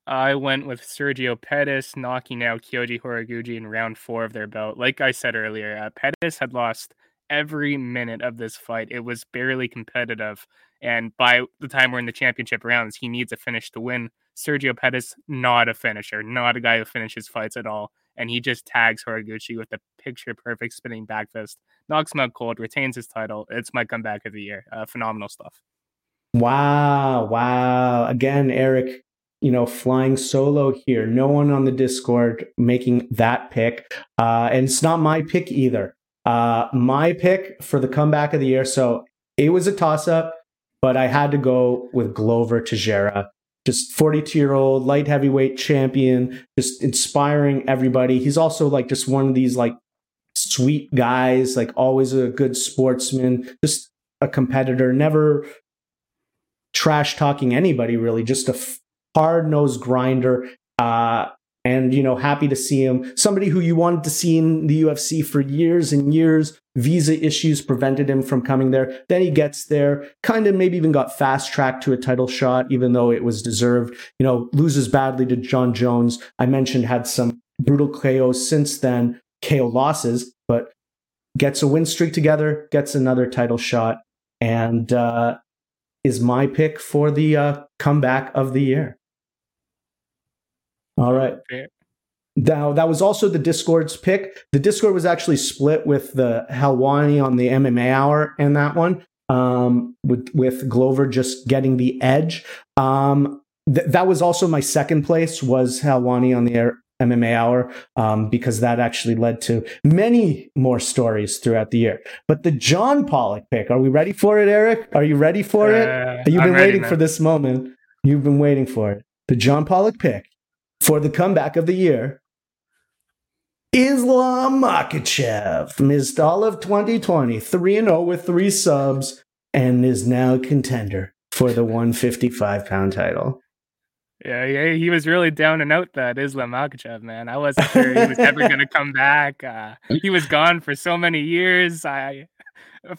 I went with Sergio Pettis knocking out Kyoji Horiguchi in round four of their bout. Like I said earlier, uh, Pettis had lost every minute of this fight. It was barely competitive. And by the time we're in the championship rounds, he needs a finish to win. Sergio Pettis, not a finisher, not a guy who finishes fights at all. And he just tags Horiguchi with a picture perfect spinning back fist, knocks him out cold, retains his title. It's my comeback of the year. Uh, phenomenal stuff. Wow. Wow. Again, Eric, you know, flying solo here. No one on the Discord making that pick. Uh, and it's not my pick either. Uh, my pick for the comeback of the year. So it was a toss up, but I had to go with Glover Teixeira. Just 42 year old light heavyweight champion, just inspiring everybody. He's also like just one of these like sweet guys, like always a good sportsman, just a competitor, never trash talking anybody really, just a hard nosed grinder. Uh, and you know happy to see him. Somebody who you wanted to see in the ufc for years and years visa issues prevented him from coming there. Then he gets there kind of maybe even got fast tracked to a title shot even though it was deserved. You know loses badly to jon jones. I mentioned had some brutal KOs since then KO losses but gets a win streak together gets another title shot and uh, is my pick for the uh, comeback of the year all right. Now that was also the Discord's pick. The Discord was actually split with the Helwani on the MMA hour and that one. Um, with with Glover just getting the edge. Um, th- that was also my second place was Helwani on the air, MMA hour um, because that actually led to many more stories throughout the year. But the John Pollock pick, are we ready for it, Eric? Are you ready for it? Uh, You've I'm been waiting for this moment. You've been waiting for it. The John Pollock pick for the comeback of the year. Islam Makhachev missed all of 2020, 3 0 with three subs, and is now contender for the 155 pound title. Yeah, yeah, he was really down and out. That Islam Makhachev, man. I wasn't sure he was ever going to come back. Uh, he was gone for so many years. I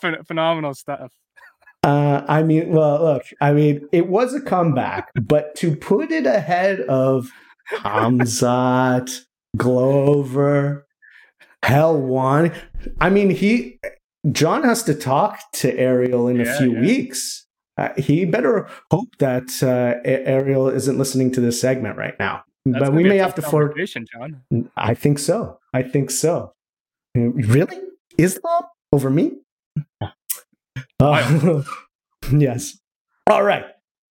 ph- phenomenal stuff. Uh, I mean, well, look, I mean, it was a comeback, but to put it ahead of Hamzat, Glover, Helwani. I mean, he, John has to talk to Ariel in a few yeah. weeks. Uh, he better hope that uh, Ariel isn't listening to this segment right now. That's but we may have to for. conversation, John. I think so. I think so. Really, Islam over me? Uh, yes. All right.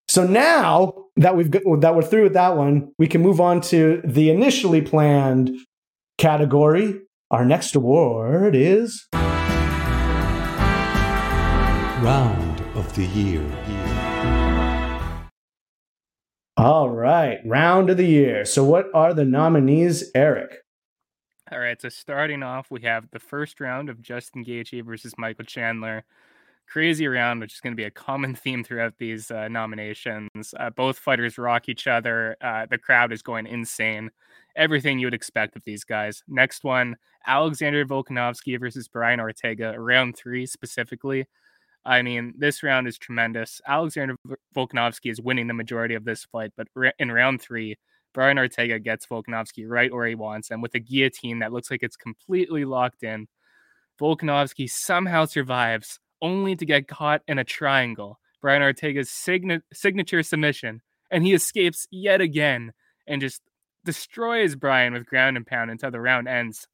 So now that we've got, that we're through with that one, we can move on to the initially planned category. Our next award is Round of the Year. all right, round of the year. So what are the nominees, Eric? All right, so starting off, we have the first round of Justin Gaethje versus Michael Chandler. Crazy round, which is going to be a common theme throughout these uh, nominations. Uh, both fighters rock each other. Uh, the crowd is going insane. Everything you would expect of these guys. Next one, Alexander Volkanovski versus Brian Ortega, round three specifically. I mean, this round is tremendous. Alexander V- Volkanovski is winning the majority of this fight, but in round three, Brian Ortega gets Volkanovski right where he wants him with a guillotine that looks like it's completely locked in. Volkanovski somehow survives, only to get caught in a triangle. Brian Ortega's signa- signature submission, and he escapes yet again and just destroys Brian with ground and pound until the round ends.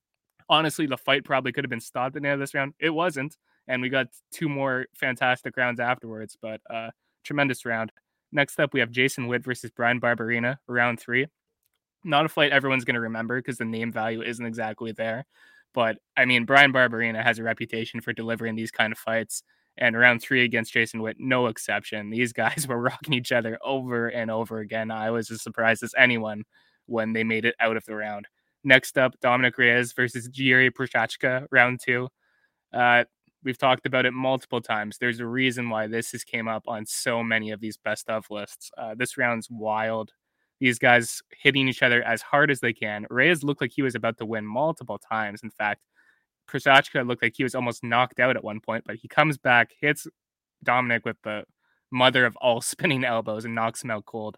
Honestly, the fight probably could have been stopped at the end of this round. It wasn't, and we got two more fantastic rounds afterwards, but uh, tremendous round. Next up, we have Jason Witt versus Bryan Barberena, round three. Not a fight everyone's going to remember because the name value isn't exactly there. But I mean, Bryan Barberena has a reputation for delivering these kind of fights. And round three against Jason Witt, no exception. These guys were rocking each other over and over again. I was as surprised as anyone when they made it out of the round. Next up, Dominic Reyes versus Jiri Prochazka, round two. Uh, we've talked about it multiple times. There's a reason why this has came up on so many of these best of lists. Uh, this round's wild. These guys hitting each other as hard as they can. Reyes looked like he was about to win multiple times. In fact, Prochazka looked like he was almost knocked out at one point, but he comes back, hits Dominic with the mother of all spinning elbows, and knocks him out cold.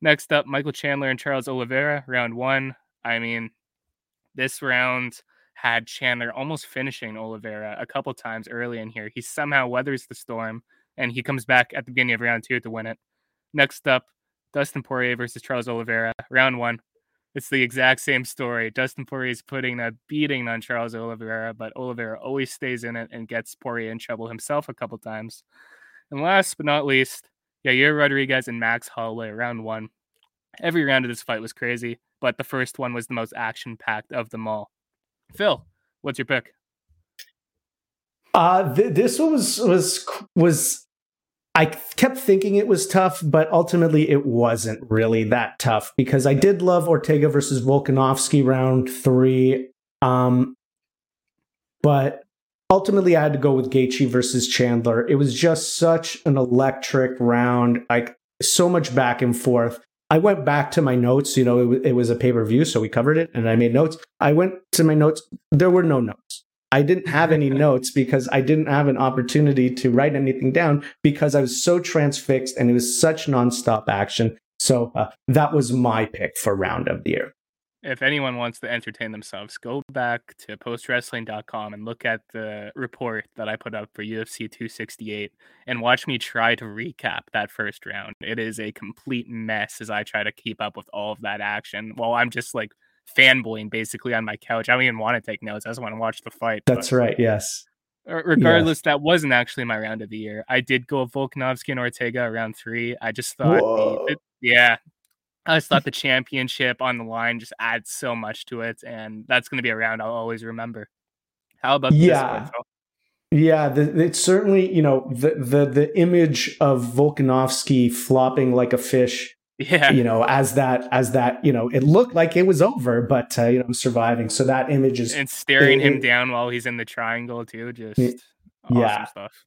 Next up, Michael Chandler and Charles Oliveira, round one. I mean, this round had Chandler almost finishing Oliveira a couple times early in here. He somehow weathers the storm and he comes back at the beginning of round two to win it. Next up, Dustin Poirier versus Charles Oliveira, round one. It's the exact same story. Dustin Poirier is putting a beating on Charles Oliveira, but Oliveira always stays in it and gets Poirier in trouble himself a couple times. And last but not least, Yair Rodriguez and Max Holloway, round one. Every round of this fight was crazy, but the first one was the most action packed of them all. Phil, what's your pick? Uh, th- this one was was was I kept thinking it was tough, but ultimately it wasn't really that tough because I did love Ortega versus Volkanovski round three. Um, but ultimately I had to go with Gaethje versus Chandler. It was just such an electric round, like so much back and forth. I went back to my notes. You know, it, it was a pay per view, so we covered it, and I made notes. I went to my notes. There were no notes. I didn't have any notes because I didn't have an opportunity to write anything down because I was so transfixed and it was such nonstop action. So uh, that was my pick for round of the year if anyone wants to entertain themselves, go back to postwrestling.com and look at the report that I put up for UFC 268 and watch me try to recap that first round. It is a complete mess as I try to keep up with all of that action while I'm just like fanboying basically on my couch. I don't even want to take notes. I just want to watch the fight. That's but... right. Yes. Regardless, yes. that wasn't actually my round of the year. I did go Volkanovski and Ortega around three. I just thought, the, yeah, I just thought the championship on the line just adds so much to it, and that's going to be a round I'll always remember. How about yeah, yeah? The, it's certainly you know the the the image of Volkanovski flopping like a fish. Yeah, you know, as that as that you know, it looked like it was over, but uh, you know, surviving. So that image is and staring it, him it, down while he's in the triangle too. Just it, awesome yeah. stuff.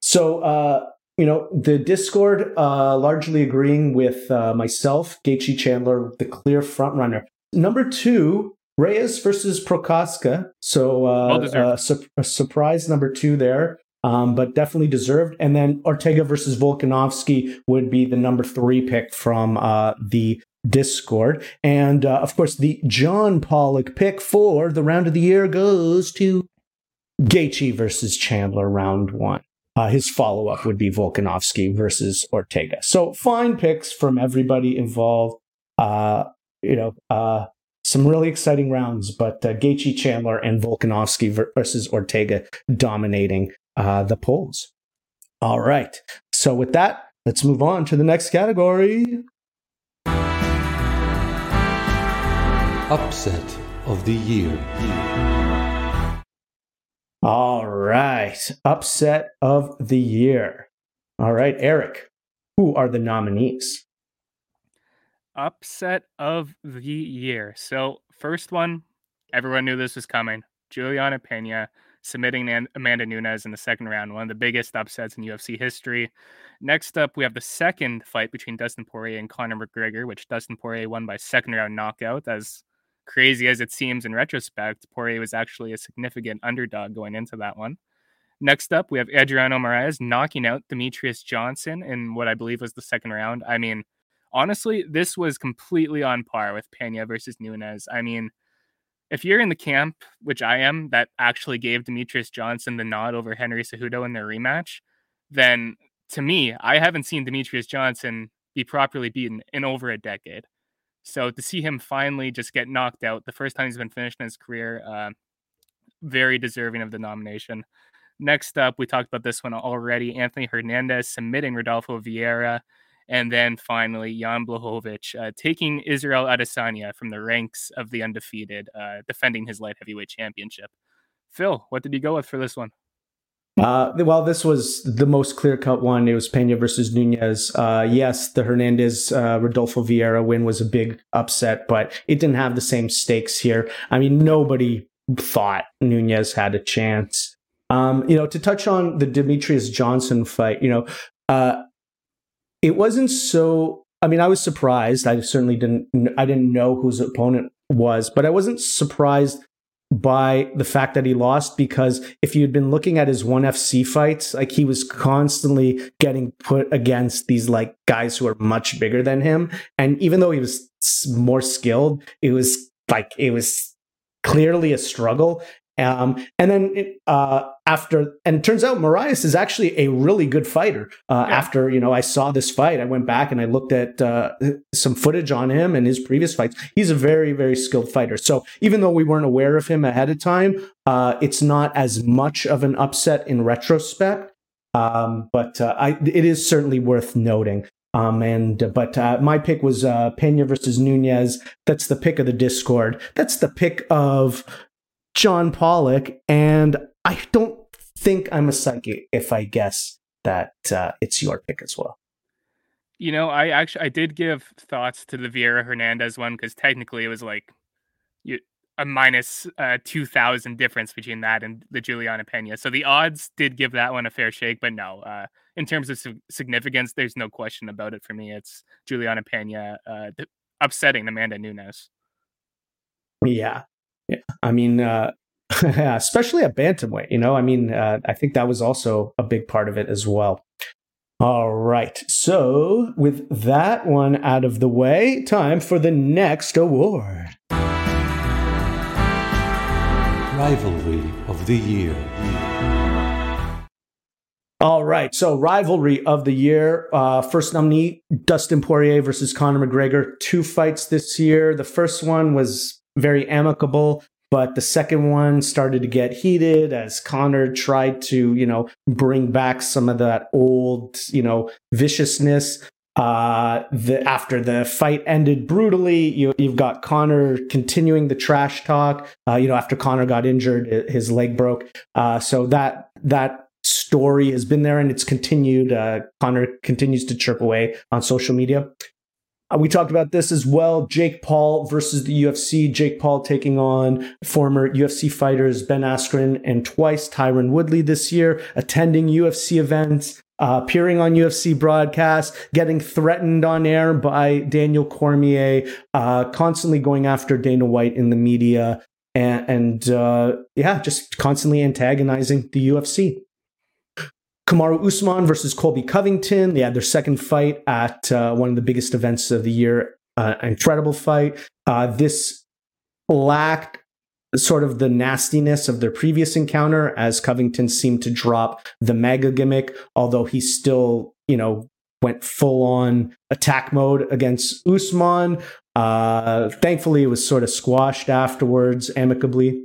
So uh, you know, the Discord uh, largely agreeing with uh, myself, Gaethje Chandler, the clear front runner. Number two, Reyes versus Prochazka. So uh, uh, su- a surprise number two there, um, but definitely deserved. And then Ortega versus Volkanovski would be the number three pick from uh, the Discord. And uh, of course, the John Pollock pick for the round of the year goes to Gaethje versus Chandler, round one. Uh, his follow up would be Volkanovski versus Ortega. So fine picks from everybody involved. Uh, you know, uh, some really exciting rounds, but uh, Gaethje Chandler and Volkanovski versus Ortega dominating uh, the polls. All right. So with that, let's move on to the next category. Upset of the year. All right. Upset of the year. All right, Eric, who are the nominees? Upset of the year. So, first one, everyone knew this was coming. Juliana Pena submitting Amanda Nunes in the second round, one of the biggest upsets in UFC history. Next up, we have the second fight between Dustin Poirier and Conor McGregor, which Dustin Poirier won by second round knockout as crazy as it seems in retrospect, Poirier was actually a significant underdog going into that one. Next up, we have Adriano Moraes knocking out Demetrious Johnson in what I believe was the second round. I mean, honestly, this was completely on par with Pena versus Nunes. I mean, if you're in the camp, which I am, that actually gave Demetrious Johnson the nod over Henry Cejudo in their rematch, then to me, I haven't seen Demetrious Johnson be properly beaten in over a decade. So to see him finally just get knocked out, the first time he's been finished in his career, uh, very deserving of the nomination. Next up, we talked about this one already. Anthony Hernandez submitting Rodolfo Vieira. And then finally, Jan Blachowicz uh, taking Israel Adesanya from the ranks of the undefeated, uh, defending his light heavyweight championship. Phil, what did you go with for this one? Uh, well, this was the most clear cut one. It was Pena versus Nunes. Uh, yes, the Hernandez uh, Rodolfo Vieira win was a big upset, but it didn't have the same stakes here. I mean, nobody thought Nunes had a chance. Um, you know, to touch on the Demetrious Johnson fight, you know, uh, it wasn't so. I mean, I was surprised. I certainly didn't. I didn't know whose opponent was, but I wasn't surprised by the fact that he lost because if you had been looking at his one FC fights, like he was constantly getting put against these like guys who are much bigger than him. And even though he was more skilled, it was like it was clearly a struggle. Um, and then it, uh, after, and it turns out Moraes is actually a really good fighter. Uh, yeah. After you know, I saw this fight, I went back and I looked at uh, some footage on him and his previous fights. He's a very, very skilled fighter. So even though we weren't aware of him ahead of time, uh, it's not as much of an upset in retrospect. Um, but uh, I, it is certainly worth noting. Um, and but uh, my pick was uh, Pena versus Nunes. That's the pick of the Discord. That's the pick of John Pollock, and I don't think I'm a psychic if I guess that uh, it's your pick as well. You know, I actually I did give thoughts to the Vieira Hernandez one because technically it was like you, a minus uh, two thousand difference between that and the Juliana Pena. So the odds did give that one a fair shake, but no, uh, in terms of significance, there's no question about it for me. It's Juliana Pena uh, upsetting Amanda Nunes. Yeah, yeah. I mean, uh, especially at bantamweight. You know, I mean, uh, I think that was also a big part of it as well. All right. So, with that one out of the way, time for the next award. Rivalry of the Year. All right. So, rivalry of the year. Uh, first nominee Dustin Poirier versus Conor McGregor. Two fights this year. The first one was very amicable. But the second one started to get heated as Conor tried to, you know, bring back some of that old, you know, viciousness. Uh, the, after the fight ended brutally, you, you've got Conor continuing the trash talk. Uh, you know, after Conor got injured, his leg broke. Uh, so that that story has been there and it's continued. Uh, Conor continues to chirp away on social media. Uh, we talked about this as well. Jake Paul versus the UFC. Jake Paul taking on former UFC fighters Ben Askren and twice Tyron Woodley this year, attending UFC events, uh, appearing on UFC broadcasts, getting threatened on air by Daniel Cormier, uh, constantly going after Dana White in the media, and, and uh, yeah, just constantly antagonizing the UFC. Kamaru Usman versus Colby Covington. They had their second fight at uh, one of the biggest events of the year. Uh, incredible fight. Uh, this lacked sort of the nastiness of their previous encounter as Covington seemed to drop the MAGA gimmick, although he still, you know, went full on attack mode against Usman. Uh, thankfully, it was sort of squashed afterwards amicably.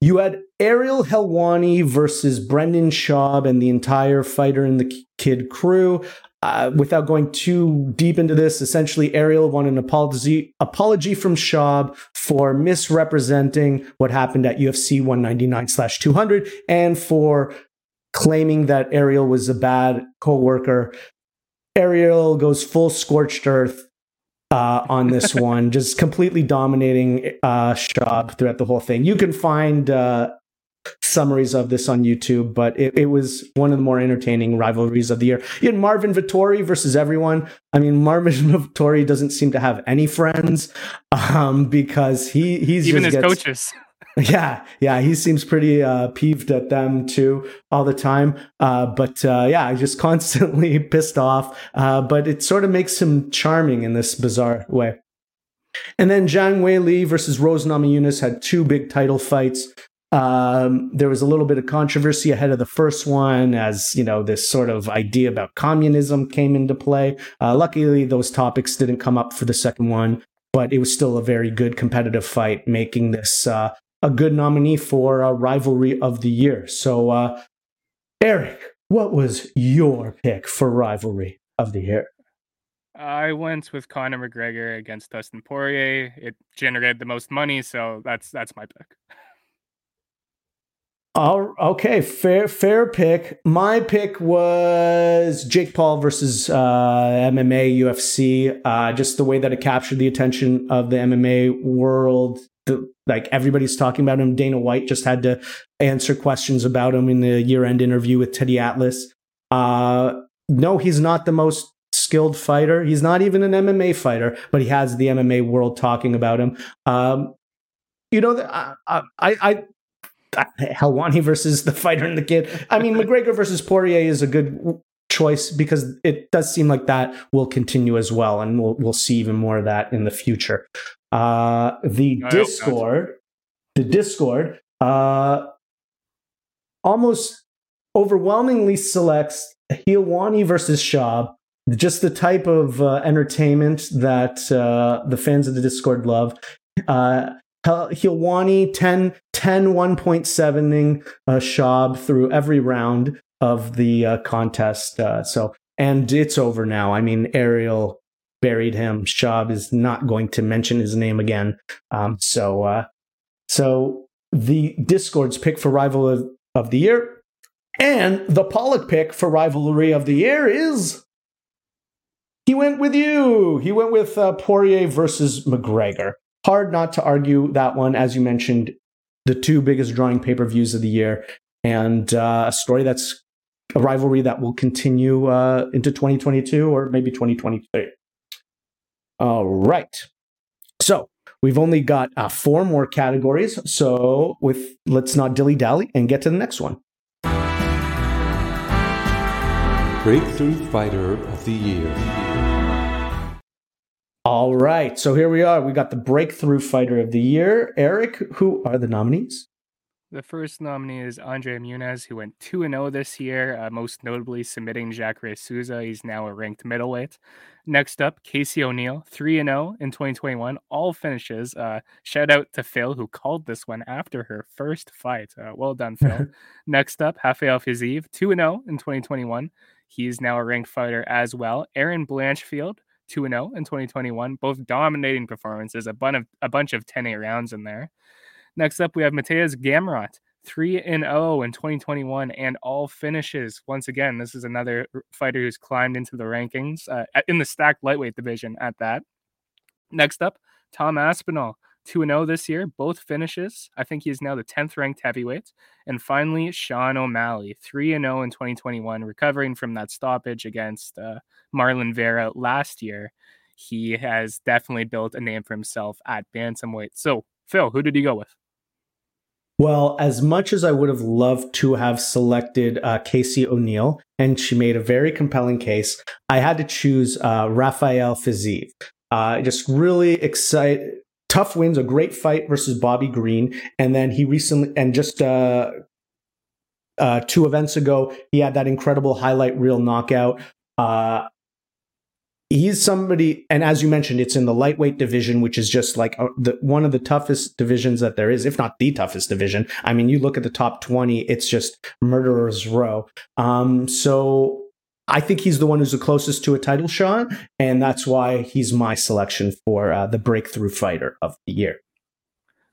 You had Ariel Helwani versus Brendan Schaub and the entire Fighter and the Kid crew. Uh, without going too deep into this, essentially, Ariel won an apology apology from Schaub for misrepresenting what happened at UFC 199 200 and for claiming that Ariel was a bad co-worker. Ariel goes full scorched earth uh, on this one, just completely dominating uh, Schaub throughout the whole thing. You can find uh, summaries of this on YouTube, but it, it, was one of the more entertaining rivalries of the year. You had Marvin Vettori versus everyone. I mean, Marvin Vettori doesn't seem to have any friends um, because he he's even his gets, coaches. Yeah, yeah, he seems pretty uh, peeved at them too all the time. Uh, but uh, yeah, just constantly pissed off. Uh, but it sort of makes him charming in this bizarre way. And then Zhang Weili versus Rose Namajunas had two big title fights. Um, there was a little bit of controversy ahead of the first one, as you know, this sort of idea about communism came into play. Uh, luckily, those topics didn't come up for the second one, but it was still a very good competitive fight, making this uh, a good nominee for a rivalry of the year. So, uh, Eric, what was your pick for rivalry of the year? I went with Conor McGregor against Dustin Poirier. It generated the most money, so that's that's my pick. Oh, okay, fair fair pick. My pick was Jake Paul versus uh, MMA UFC. Uh, just the way that it captured the attention of the MMA world the, like everybody's talking about him. Dana White just had to answer questions about him in the year end interview with Teddy Atlas. Uh, no, he's not the most skilled fighter. He's not even an MMA fighter, but he has the MMA world talking about him. Um, you know, I, I, I, Helwani versus the fighter and the kid. I mean, McGregor versus Poirier is a good choice because it does seem like that will continue as well, and we'll we'll see even more of that in the future. Uh, the I Discord, the Discord, uh, almost overwhelmingly selects Helwani versus Schaub, just the type of uh, entertainment that uh, the fans of the Discord love. Uh, Helwani 10, 10 1.7ing uh, Schaub through every round of the uh, contest. Uh, so, and it's over now. I mean, Ariel buried him. Schaub is not going to mention his name again. Um, so, uh, so the Discord's pick for rival of, of the year, And the Pollock pick for rivalry of the year is. He went with you. He went with uh, Poirier versus McGregor. Hard not to argue that one, as you mentioned, the two biggest drawing pay per views of the year, and uh, a story that's a rivalry that will continue uh, into 2022 or maybe 2023. All right. So we've only got uh, four more categories. So with let's not dilly dally and get to the next one. Breakthrough Fighter of the Year. All right. So here we are. We got the Breakthrough Fighter of the Year. Eric, who are the nominees? The first nominee is Andre Muniz, who went 2 0 this year, uh, most notably submitting Jacare Souza. He's now a ranked middleweight. Next up, Casey O'Neill, 3 0 in 2021, all finishes. Uh, shout out to Phil, who called this one after her first fight. Uh, well done, Phil. Next up, Rafael Fiziev, 2 0 in 2021. He's now a ranked fighter as well. Erin Blanchfield, 2 0 in 2021, both dominating performances, a, bun of, a bunch of 10 8 rounds in there. Next up, we have Mateusz Gamrot, 3 and 0 in 2021 and all finishes. Once again, this is another fighter who's climbed into the rankings uh, in the stacked lightweight division at that. Next up, Tom Aspinall, 2 0 this year, both finishes. I think he is now the 10th ranked heavyweight. And finally, Sean O'Malley, 3 0 in 2021, recovering from that stoppage against uh, Marlon Vera last year. He has definitely built a name for himself at Bantamweight. So, Phil, who did he go with? Well, as much as I would have loved to have selected uh, Casey O'Neill, and she made a very compelling case, I had to choose uh, Rafael Fiziev. Uh, just really excited. Tough wins, a great fight versus Bobby Green, and then he recently and just uh, uh, two events ago, he had that incredible highlight reel knockout. Uh, he's somebody and as you mentioned it's in the lightweight division which is just like a, the, one of the toughest divisions that there is if not the toughest division. I mean you look at the top 20 it's just murderers row. Um, so i think he's the one who's the closest to a title shot and that's why he's my selection for uh, the breakthrough fighter of the year.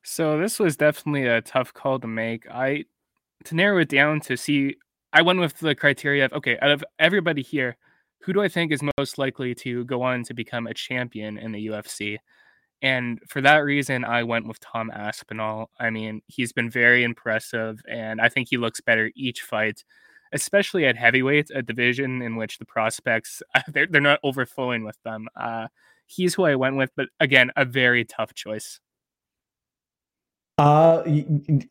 So this was definitely a tough call to make. I to narrow it down to see i went with the criteria of okay out of everybody here who do I think is most likely to go on to become a champion in the UFC? And for that reason, I went with Tom Aspinall. I mean, he's been very impressive, and I think he looks better each fight, especially at heavyweight, a division in which the prospects they're they're not overflowing with them. Uh, he's who I went with, but again, a very tough choice. Uh,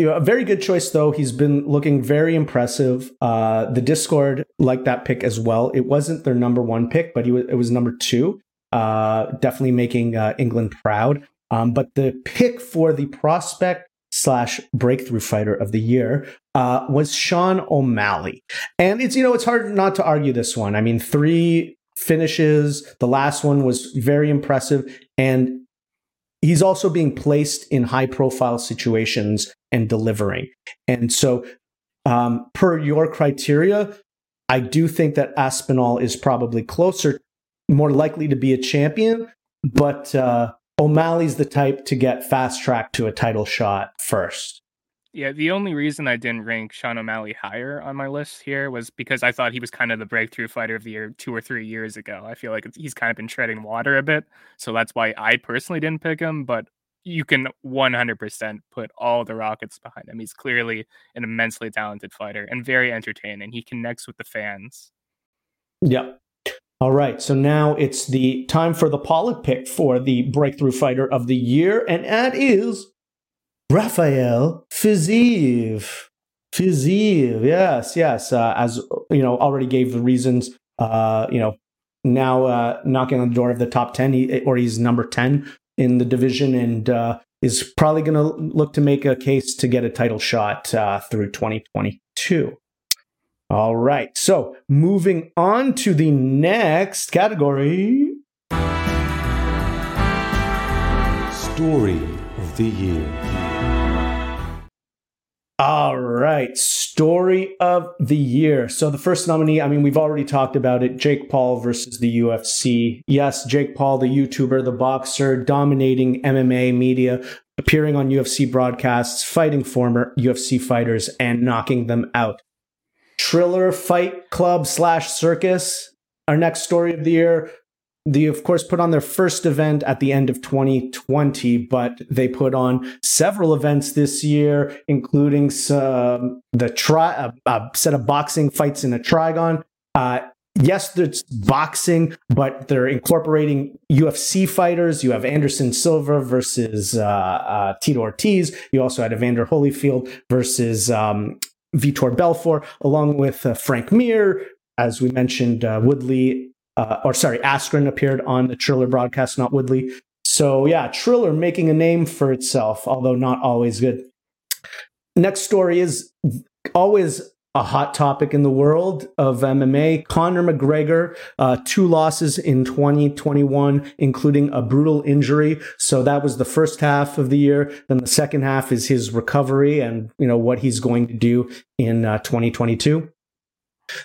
a very good choice though. He's been looking very impressive. Uh, the Discord liked that pick as well. It wasn't their number one pick, but he was, it was number two. Uh, definitely making uh, England proud. Um, but the pick for the prospect slash breakthrough fighter of the year uh, was Sean O'Malley, and it's you know it's hard not to argue this one. I mean, three finishes. The last one was very impressive, and he's also being placed in high profile situations and delivering. And so, um, per your criteria, I do think that Aspinall is probably closer, more likely to be a champion, but uh, O'Malley's the type to get fast tracked to a title shot first. Yeah, the only reason I didn't rank Sean O'Malley higher on my list here was because I thought he was kind of the breakthrough fighter of the year two or three years ago. I feel like he's kind of been treading water a bit. So that's why I personally didn't pick him. But you can 100% put all the rockets behind him. He's clearly an immensely talented fighter and very entertaining. He connects with the fans. Yeah. All right. So now it's the time for the Pollock pick for the breakthrough fighter of the year. And that is Rafael Fiziev. Fiziev, yes, yes. Uh, as you know, already gave the reasons. Uh, you know, now uh, knocking on the door of the top ten, he, or he's number ten in the division, and uh, is probably going to look to make a case to get a title shot uh, through 2022. All right, so moving on to the next category. Story of the year. All right, story of the year. So the first nominee, I mean, we've already talked about it. Jake Paul versus the UFC. Yes, Jake Paul, the YouTuber, the boxer, dominating MMA media, appearing on UFC broadcasts, fighting former UFC fighters, and knocking them out. Triller Fight Club slash Circus, our next story of the year. They, of course, put on their first event at the end of 2020, but they put on several events this year, including some, the tri- a, a set of boxing fights in a trigon. Uh, yes, it's boxing, but they're incorporating UFC fighters. You have Anderson Silva versus uh, uh, Tito Ortiz. You also had Evander Holyfield versus um, Vitor Belfort, along with uh, Frank Mir. As we mentioned, uh, Woodley, uh, or sorry, Askren appeared on the Triller broadcast, not Woodley. So yeah, Triller making a name for itself, although not always good. Next story is always a hot topic in the world of MMA. Conor McGregor, uh, two losses in 2021, including a brutal injury. So that was the first half of the year. Then the second half is his recovery and, you know, what he's going to do in uh, 2022.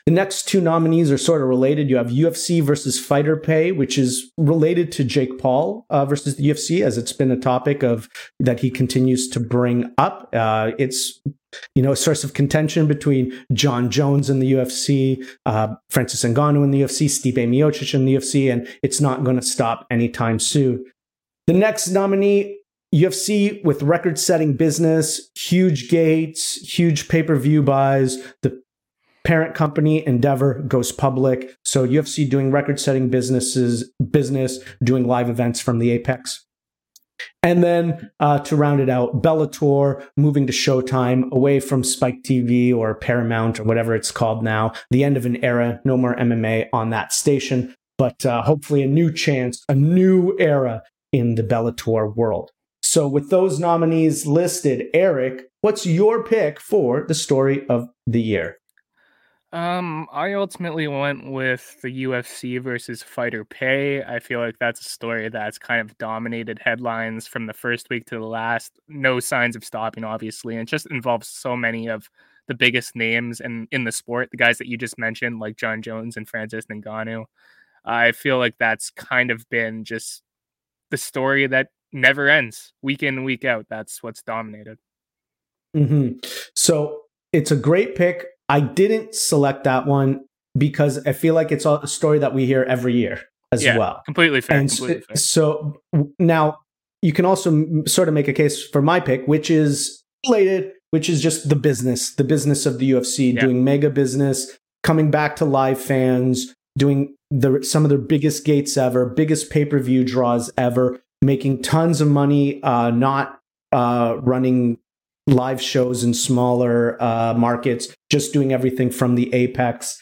The next two nominees are sort of related. You have UFC versus Fighter Pay, which is related to Jake Paul uh, versus the UFC, as it's been a topic of that he continues to bring up. Uh, it's you know a source of contention between Jon Jones in the UFC, uh, Francis Ngannou in the UFC, Stipe Miocic in the UFC, and it's not going to stop anytime soon. The next nominee UFC with record setting business, huge gates, huge pay per view buys. The parent company Endeavor goes public. So UFC doing record setting businesses, business, doing live events from the Apex. And then uh, to round it out, Bellator moving to Showtime, away from Spike TV or Paramount or whatever it's called now. The end of an era, no more MMA on that station, but uh, hopefully a new chance, a new era in the Bellator world. So, with those nominees listed, Eric, what's your pick for the story of the year? Um, I ultimately went with the UFC versus Fighter Pay. I feel like that's a story that's kind of dominated headlines from the first week to the last. No signs of stopping, obviously, and just involves so many of the biggest names in in the sport. The guys that you just mentioned, like Jon Jones and Francis Ngannou. I feel like that's kind of been just the story that never ends, week in week out. That's what's dominated. Mm-hmm. So it's a great pick. I didn't select that one because I feel like it's a story that we hear every year as yeah, well. Completely fair. And completely fair. so now you can also sort of make a case for my pick, which is related, which is just the business, the business of the UFC, yeah. doing mega business, coming back to live fans, doing the some of their biggest gates ever, biggest pay per view draws ever, making tons of money, uh, not uh, running live shows in smaller uh, markets, just doing everything from the Apex.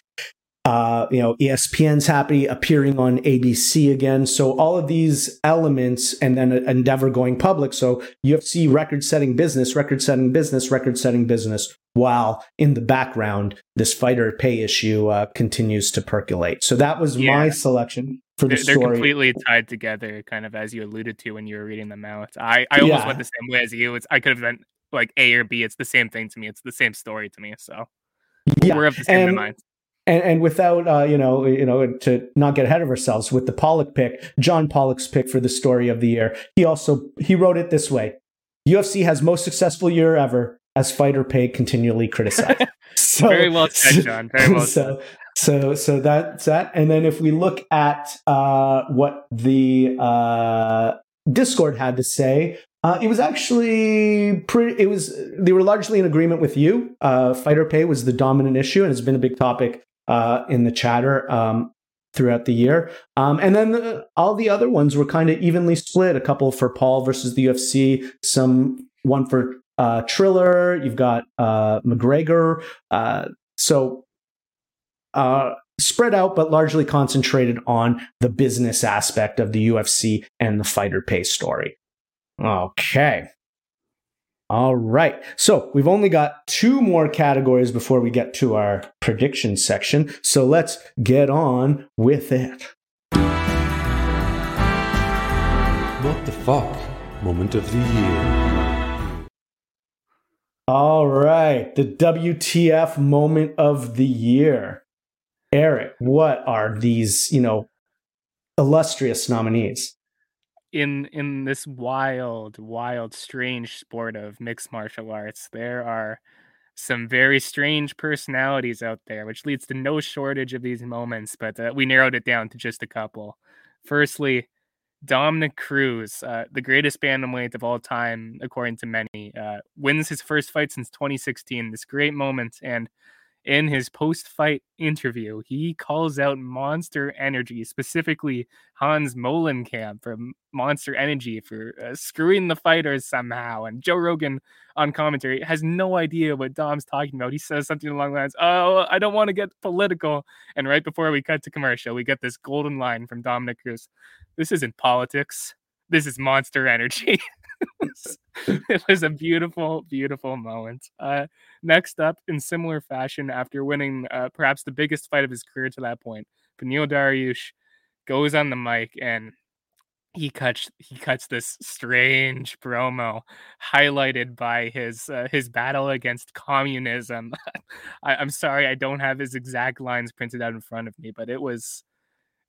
Uh, you know, ESPN's happy appearing on ABC again. So all of these elements, and then Endeavor going public. So UFC record-setting business, record-setting business, record-setting business. While in the background, this fighter pay issue uh, continues to percolate. So that was yeah. my selection for the they're, story. They're completely tied together, kind of as you alluded to when you were reading them out. I, I almost yeah. went the same way as you. It's I could have been like A or B. It's the same thing to me. It's the same story to me. So yeah. we're of the same and, mind. And, and without uh, you know you know to not get ahead of ourselves with the Pollock pick, John Pollock's pick for the story of the year. He also he wrote it this way: UFC has most successful year ever as fighter pay continually criticized. so, Very well said, John. Very well so, said. So, so that's that. And then if we look at uh, what the uh, Discord had to say, uh, it was actually pretty. It was they were largely in agreement with you. Uh, fighter pay was the dominant issue, and it's been a big topic uh, in the chatter um, throughout the year. Um, and then the, all the other ones were kind of evenly split. A couple for Paul versus the UFC, some one for uh, Triller. You've got uh, McGregor. Uh, so spread out, but largely concentrated on the business aspect of the UFC and the fighter pay story. Okay. All right. So we've only got two more categories before we get to our prediction section. So let's get on with it. What the fuck? Moment of the year. All right. The WTF moment of the year. Eric, what are these, you know, illustrious nominees? In in this wild, wild, strange sport of mixed martial arts, there are some very strange personalities out there, which leads to no shortage of these moments, but uh, we narrowed it down to just a couple. Firstly, Dominick Cruz, uh, the greatest bantamweight of all time, according to many, uh, wins his first fight since 2016. This great moment, and in his post-fight interview, he calls out Monster Energy, specifically Hans Molenkamp from Monster Energy for uh, screwing the fighters somehow. And Joe Rogan on commentary has no idea what Dom's talking about. He says something along the lines, "Oh, I don't want to get political." And right before we cut to commercial, we get this golden line from Dominick Cruz: "This isn't politics. This is Monster Energy." it was a beautiful, beautiful moment. Uh, next up, in similar fashion, after winning uh, perhaps the biggest fight of his career to that point, Beneil Dariush goes on the mic and he cuts he cuts this strange promo highlighted by his uh, his battle against communism. I, I'm sorry, I don't have his exact lines printed out in front of me, but it was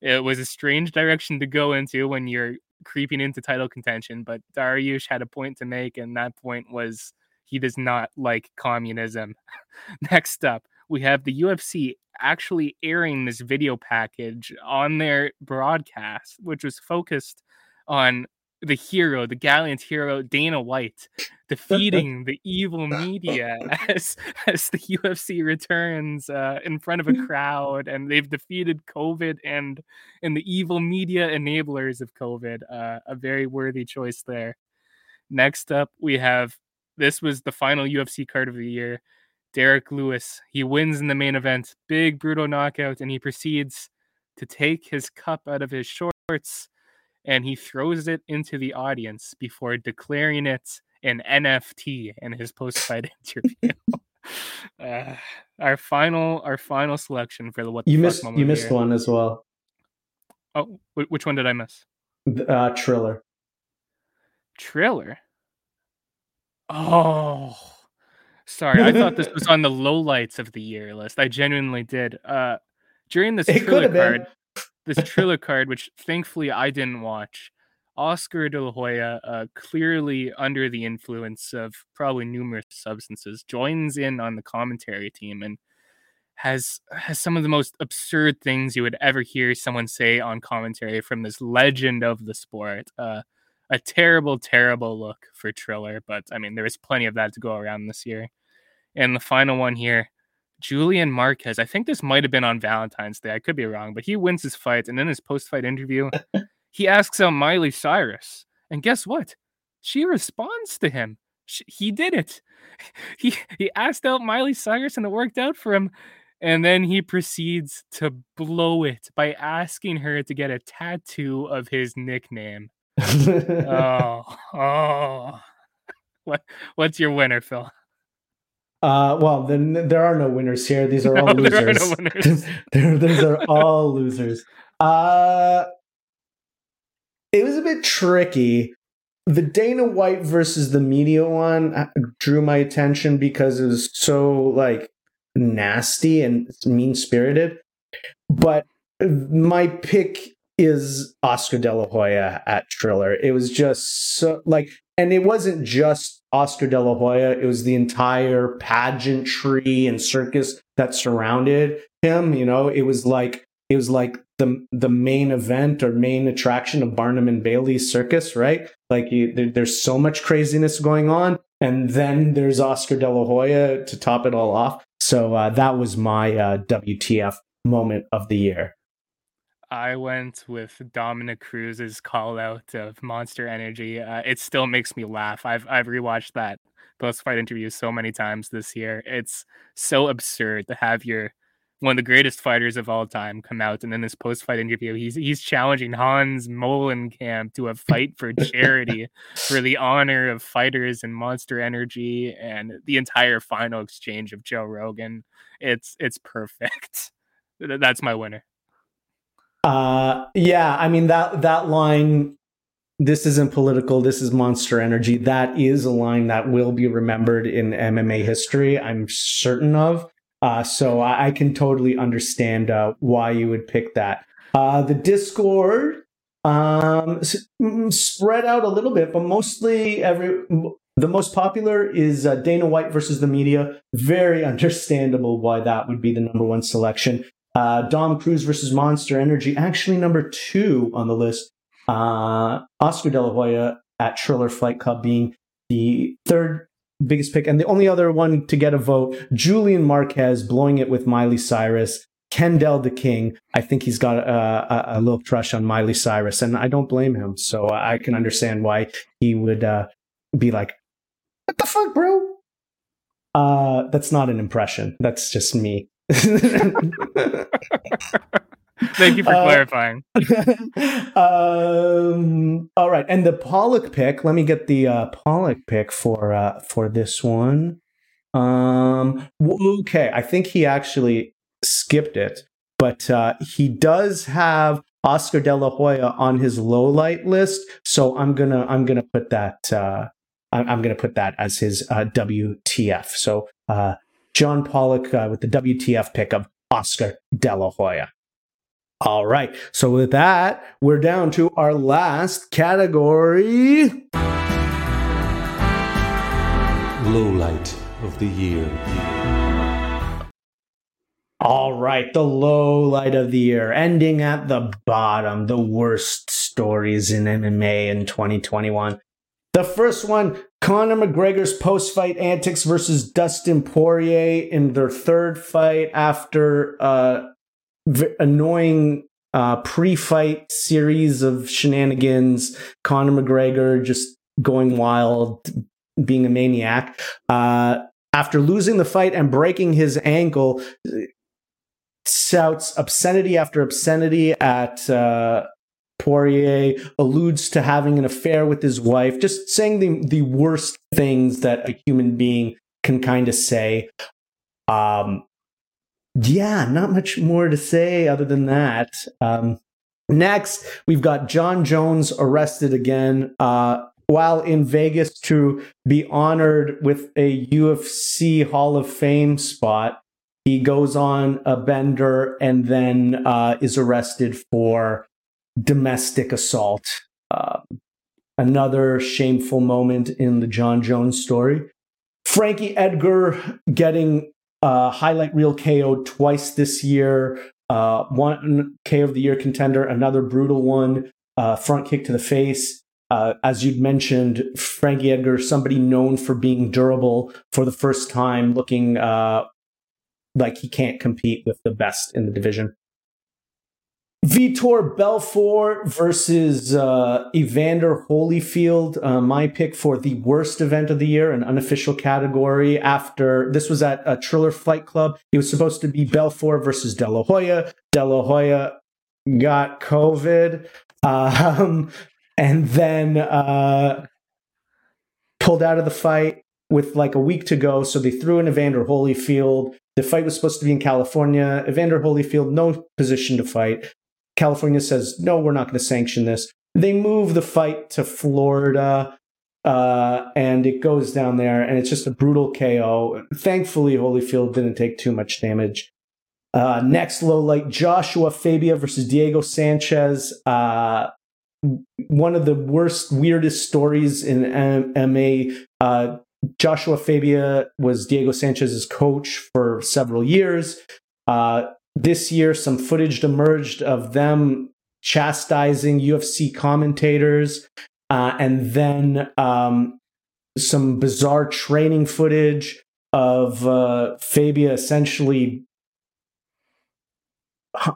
it was a strange direction to go into when you're creeping into title contention, but Dariush had a point to make, and that point was he does not like communism. Next up, we have the UFC actually airing this video package on their broadcast, which was focused on the hero, the gallant hero Dana White, defeating the evil media as as the UFC returns uh, in front of a crowd, and they've defeated COVID and and the evil media enablers of COVID. Uh, a very worthy choice there. Next up, we have this was the final UFC card of the year. Derrick Lewis. He wins in the main event, big brutal knockout, and he proceeds to take his cup out of his shorts and he throws it into the audience before declaring it an NFT in his post-fight interview. uh, our final, our final selection for the what you missed. You missed here. one as well. Oh, which one did I miss? Uh, Triller. Triller. Oh, sorry. I thought this was on the lowlights of the year list. I genuinely did. Uh, during this it Triller card, been this Triller card, which thankfully I didn't watch. Oscar De La Hoya, uh, clearly under the influence of probably numerous substances, joins in on the commentary team and has has some of the most absurd things you would ever hear someone say on commentary from this legend of the sport. Uh, a terrible, terrible look for Triller, but I mean there is plenty of that to go around this year. And the final one here, Julian Marquez. I think this might have been on Valentine's Day. I could be wrong, but he wins his fight, and in his post-fight interview, he asks out Miley Cyrus, and guess what? She responds to him. She, he did it. He he asked out Miley Cyrus, and it worked out for him. And then he proceeds to blow it by asking her to get a tattoo of his nickname. oh, oh. What what's your winner, Phil? Uh, well, then there are no winners here. These are all no, losers. Are no winners. these are all losers. Uh, it was a bit tricky. The Dana White versus the media one uh, drew my attention because it was so like nasty and mean spirited. But my pick is Oscar De La Hoya at Triller. It was just so like, and it wasn't just Oscar De La Hoya. It was the entire pageantry and circus that surrounded him. You know, it was like it was like the the main event or main attraction of Barnum and Bailey's circus, right? Like you, there, there's so much craziness going on, and then there's Oscar De La Hoya to top it all off. So uh, that was my uh, WTF moment of the year. I went with Dominick Cruz's call out of Monster Energy. Uh, it still makes me laugh. I've I've rewatched that post fight interview so many times this year. It's so absurd to have your one of the greatest fighters of all time come out and in this post fight interview he's he's challenging Hans Molenkamp to a fight for charity for the honor of fighters and Monster Energy and the entire final exchange of Joe Rogan. It's it's perfect. That's my winner. Uh, yeah, I mean that that line. This isn't political. This is monster energy. That is a line that will be remembered in MMA history. I'm certain of. Uh, so I, I, can totally understand uh, why you would pick that. Uh, the Discord um, spread out a little bit, but mostly every The most popular is uh, Dana White versus the media. Very understandable why that would be the number one selection. Uh, Dom Cruz versus Monster Energy, actually number two on the list. Uh, Oscar De La Hoya at Triller Fight Club being the third biggest pick. And the only other one to get a vote, Julian Marquez blowing it with Miley Cyrus. Kendall the King, I think he's got a, a, a, little crush on Miley Cyrus, and I don't blame him. So I can understand why he would uh, be like, "What the fuck, bro?" Uh, that's not an impression. That's just me. Thank you for uh, clarifying. um, all right, and the Pollock pick. Let me get the uh, Pollock pick for uh, for this one. Um, okay, I think he actually skipped it, but uh, he does have Oscar De La Hoya on his low light list. So I'm gonna I'm gonna put that uh, I'm gonna put that as his uh, WTF. So uh, John Pollock uh, with the WTF pick of Oscar De La Hoya. All right. So with that, we're down to our last category. Low light of the year. All right, the low light of the year, ending at the bottom, the worst stories in MMA in 2021. The first one Conor McGregor's post fight antics versus Dustin Poirier in their third fight after uh, annoying uh, pre fight series of shenanigans. Conor McGregor just going wild, being a maniac. Uh, after losing the fight and breaking his ankle, shouts obscenity after obscenity at uh, Poirier, alludes to having an affair with his wife, just saying the, the worst things that a human being can kind of say. Um, yeah, not much more to say other than that. Um, next, we've got Jon Jones arrested again. Uh, while in Vegas to be honored with a UFC Hall of Fame spot he goes on a bender and then uh, is arrested for domestic assault. Uh, another shameful moment in the Jon Jones story. Frankie Edgar getting uh, highlight reel KO twice this year. Uh, one KO of the year contender, another brutal one, uh, front kick to the face. Uh, as you'd mentioned, Frankie Edgar, somebody known for being durable for the first time, looking uh, like he can't compete with the best in the division. Vitor Belfort versus uh, Evander Holyfield, uh, my pick for the worst event of the year, an unofficial category. After this was at a Triller Fight Club, it was supposed to be Belfort versus De La Hoya. De La Hoya got COVID, um, and then uh, pulled out of the fight with like a week to go. So they threw in Evander Holyfield. The fight was supposed to be in California. Evander Holyfield, no position to fight. California says, no, we're not going to sanction this. They move the fight to Florida. Uh, and it goes down there, and it's just a brutal KO. Thankfully, Holyfield didn't take too much damage. Uh, next low light Joshua Fabia versus Diego Sanchez. Uh, one of the worst, weirdest stories in MMA. Uh, Joshua Fabia was Diego Sanchez's coach for several years. Uh, this year, some footage emerged of them chastising UFC commentators, uh, and then um, some bizarre training footage of uh, Fabia essentially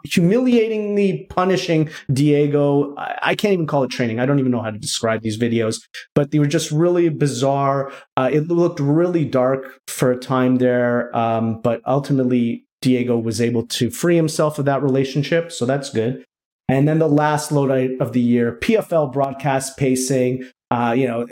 humiliatingly punishing Diego. I can't even call it training. I don't even know how to describe these videos, but they were just really bizarre. Uh, it looked really dark for a time there, um, but ultimately Diego was able to free himself of that relationship, so that's good. And then the last load of the year, PFL broadcast pacing. Uh, you know,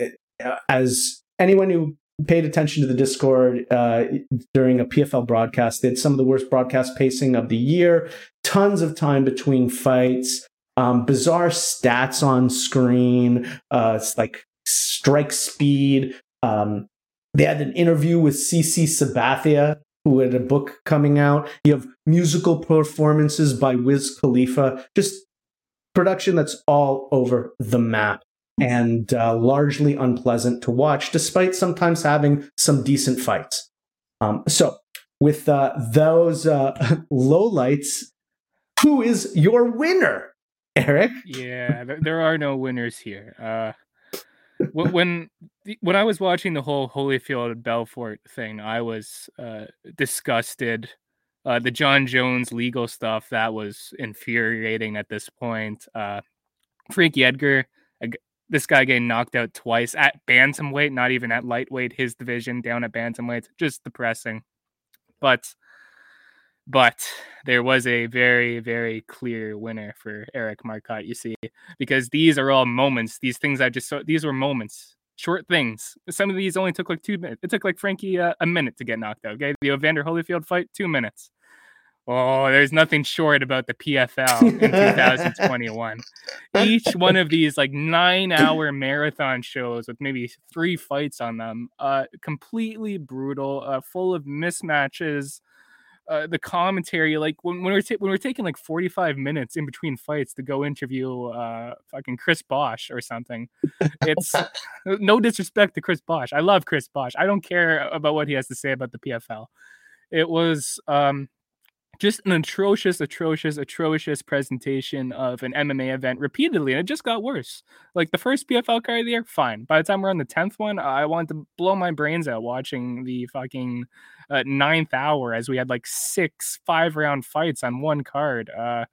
as anyone who paid attention to the Discord uh, during a PFL broadcast. They had some of the worst broadcast pacing of the year, tons of time between fights, um, bizarre stats on screen, uh, like strike speed. Um, they had an interview with CC Sabathia, who had a book coming out. You have musical performances by Wiz Khalifa, just production that's all over the map. and uh, largely unpleasant to watch, despite sometimes having some decent fights. Um, so, with uh, those uh, lowlights, who is your winner, Eric? Yeah, there are no winners here. Uh, when when I was watching the whole Holyfield Belfort thing, I was uh, disgusted. Uh, the Jon Jones legal stuff that was infuriating at this point. Uh, Frankie Edgar, this guy getting knocked out twice at bantamweight, not even at lightweight, his division down at bantamweight, just depressing. But but there was a very very clear winner for Eric Marcotte you see because these are all moments these things I just saw these were moments short things. Some of these only took like 2 minutes it took like Frankie uh, a minute to get knocked out okay? The Evander Holyfield fight 2 minutes. Oh, there's nothing short about the PFL in 2021. Each one of these like nine hour marathon shows with maybe three fights on them, uh, completely brutal, uh, full of mismatches, uh, the commentary, like when, when we're ta- when we're taking like 45 minutes in between fights to go interview uh fucking Chris Bosh or something. It's no disrespect to Chris Bosh. I love Chris Bosh. I don't care about what he has to say about the PFL. It was um just an atrocious, atrocious, atrocious presentation of an MMA event repeatedly, and it just got worse. Like the first PFL card of the year, fine. By the time we're on the tenth one, I wanted to blow my brains out watching the fucking uh, ninth hour as we had like six five round fights on one card. Uh,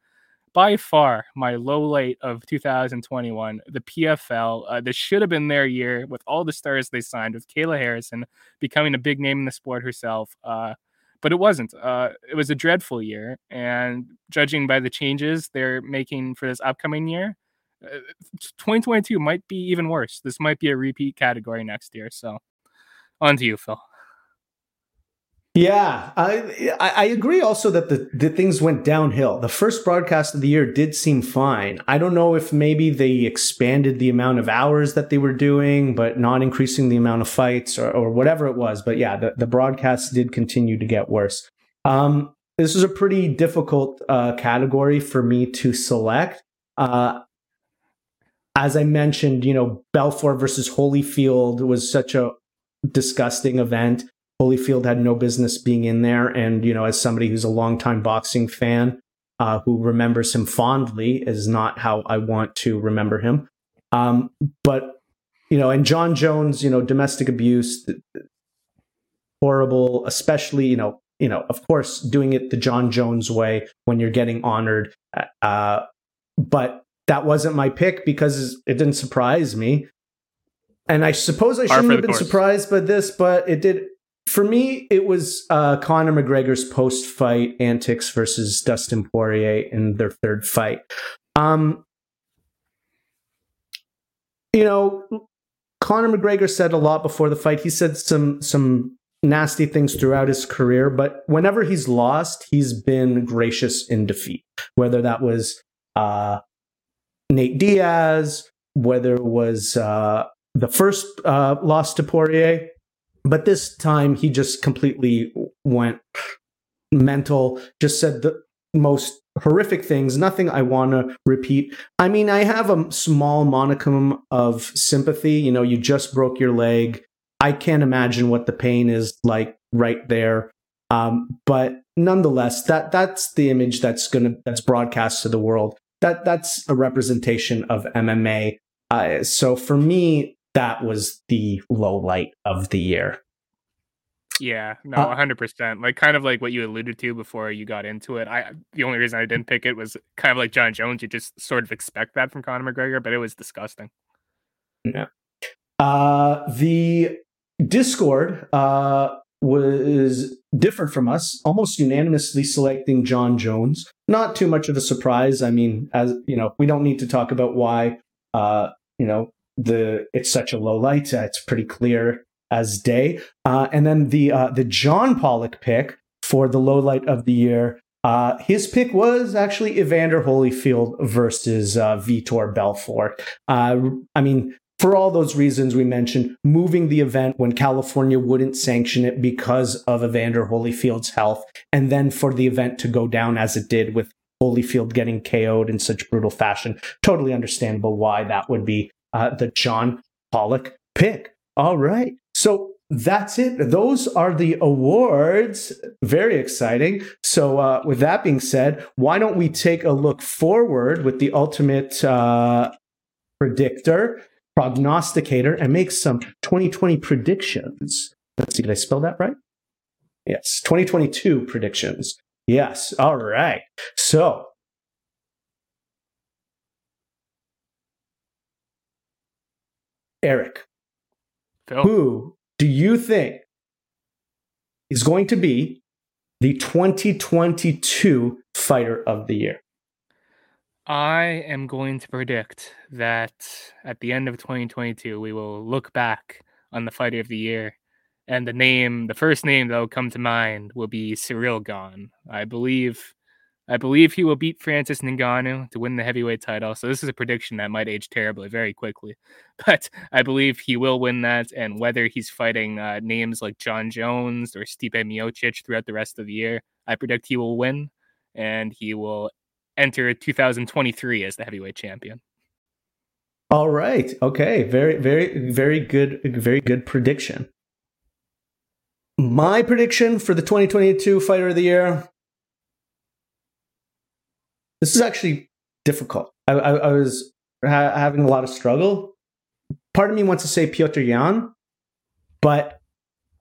by far my low light of 2021, the PFL. Uh, this should have been their year with all the stars they signed, with Kayla Harrison becoming a big name in the sport herself. Uh, but it wasn't. Uh, it was a dreadful year, and judging by the changes they're making for this upcoming year, uh, 2022 might be even worse. This might be a repeat category next year. So, on to you, Phil. Yeah, I I agree also that the, the things went downhill. The first broadcast of the year did seem fine. I don't know if maybe they expanded the amount of hours that they were doing, but not increasing the amount of fights or, or whatever it was. But yeah, the, the broadcasts did continue to get worse. Um, this is a pretty difficult uh, category for me to select. Uh, as I mentioned, you know, Belfort versus Holyfield was such a disgusting event. Holyfield had no business being in there. And, you know, as somebody who's a longtime boxing fan, uh, who remembers him fondly is not how I want to remember him. Um, but, you know, and Jon Jones, you know, domestic abuse, horrible, especially, you know, you know, of course, doing it the Jon Jones way when you're getting honored. Uh, but that wasn't my pick because it didn't surprise me. And I suppose I shouldn't have been course. surprised by this, but it did for me, it was uh, Conor McGregor's post fight antics versus Dustin Poirier in their third fight. Um, you know, Conor McGregor said a lot before the fight. He said some some nasty things throughout his career, but whenever he's lost, he's been gracious in defeat. Whether that was uh, Nate Diaz, whether it was uh, the first uh, loss to Poirier, but this time he just completely went mental, just said the most horrific things, nothing I want to repeat. I mean, I have a small monicum of sympathy. You know, you just broke your leg. I can't imagine what the pain is like right there. Um, but nonetheless, that that's the image that's gonna that's broadcast to the world. That that's a representation of MMA. Uh, so for me, that was the low light of the year. Yeah, no, uh, 100%. Like kind of like what you alluded to before you got into it. I the only reason I didn't pick it was kind of like Jon Jones. You just sort of expect that from Conor McGregor, but it was disgusting. Yeah. Uh the Discord uh was different from us, almost unanimously selecting Jon Jones. Not too much of a surprise. I mean, as you know, we don't need to talk about why uh, you know, the it's such a low light. Uh, it's pretty clear as day. Uh, and then the uh, the John Pollock pick for the low light of the year. Uh, his pick was actually Evander Holyfield versus uh, Vitor Belfort. Uh, I mean, for all those reasons we mentioned, moving the event when California wouldn't sanction it because of Evander Holyfield's health, and then for the event to go down as it did with Holyfield getting KO'd in such brutal fashion. Totally understandable why that would be uh, the John Pollock pick. All right. So that's it. Those are the awards. Very exciting. So, uh, with that being said, why don't we take a look forward with the ultimate uh, predictor, prognosticator, and make some 2020 predictions? Let's see, did I spell that right? Yes, 2022 predictions. Yes. All right. So, Eric, Phil. who do you think is going to be the 2022 fighter of the year? I am going to predict that at the end of 2022, we will look back on the fighter of the year, and the name, the first name that will come to mind, will be Ciryl Gane. I believe, I believe he will beat Francis Ngannou to win the heavyweight title. So this is a prediction that might age terribly very quickly, but I believe he will win that. And whether he's fighting uh, names like Jon Jones or Stipe Miocic throughout the rest of the year, I predict he will win, and he will enter 2023 as the heavyweight champion. All right. Okay. Very, very, very good. Very good prediction. My prediction for the 2022 Fighter of the Year. This is actually difficult. I, I, I was ha- having a lot of struggle. Part of me wants to say Petr Yan, but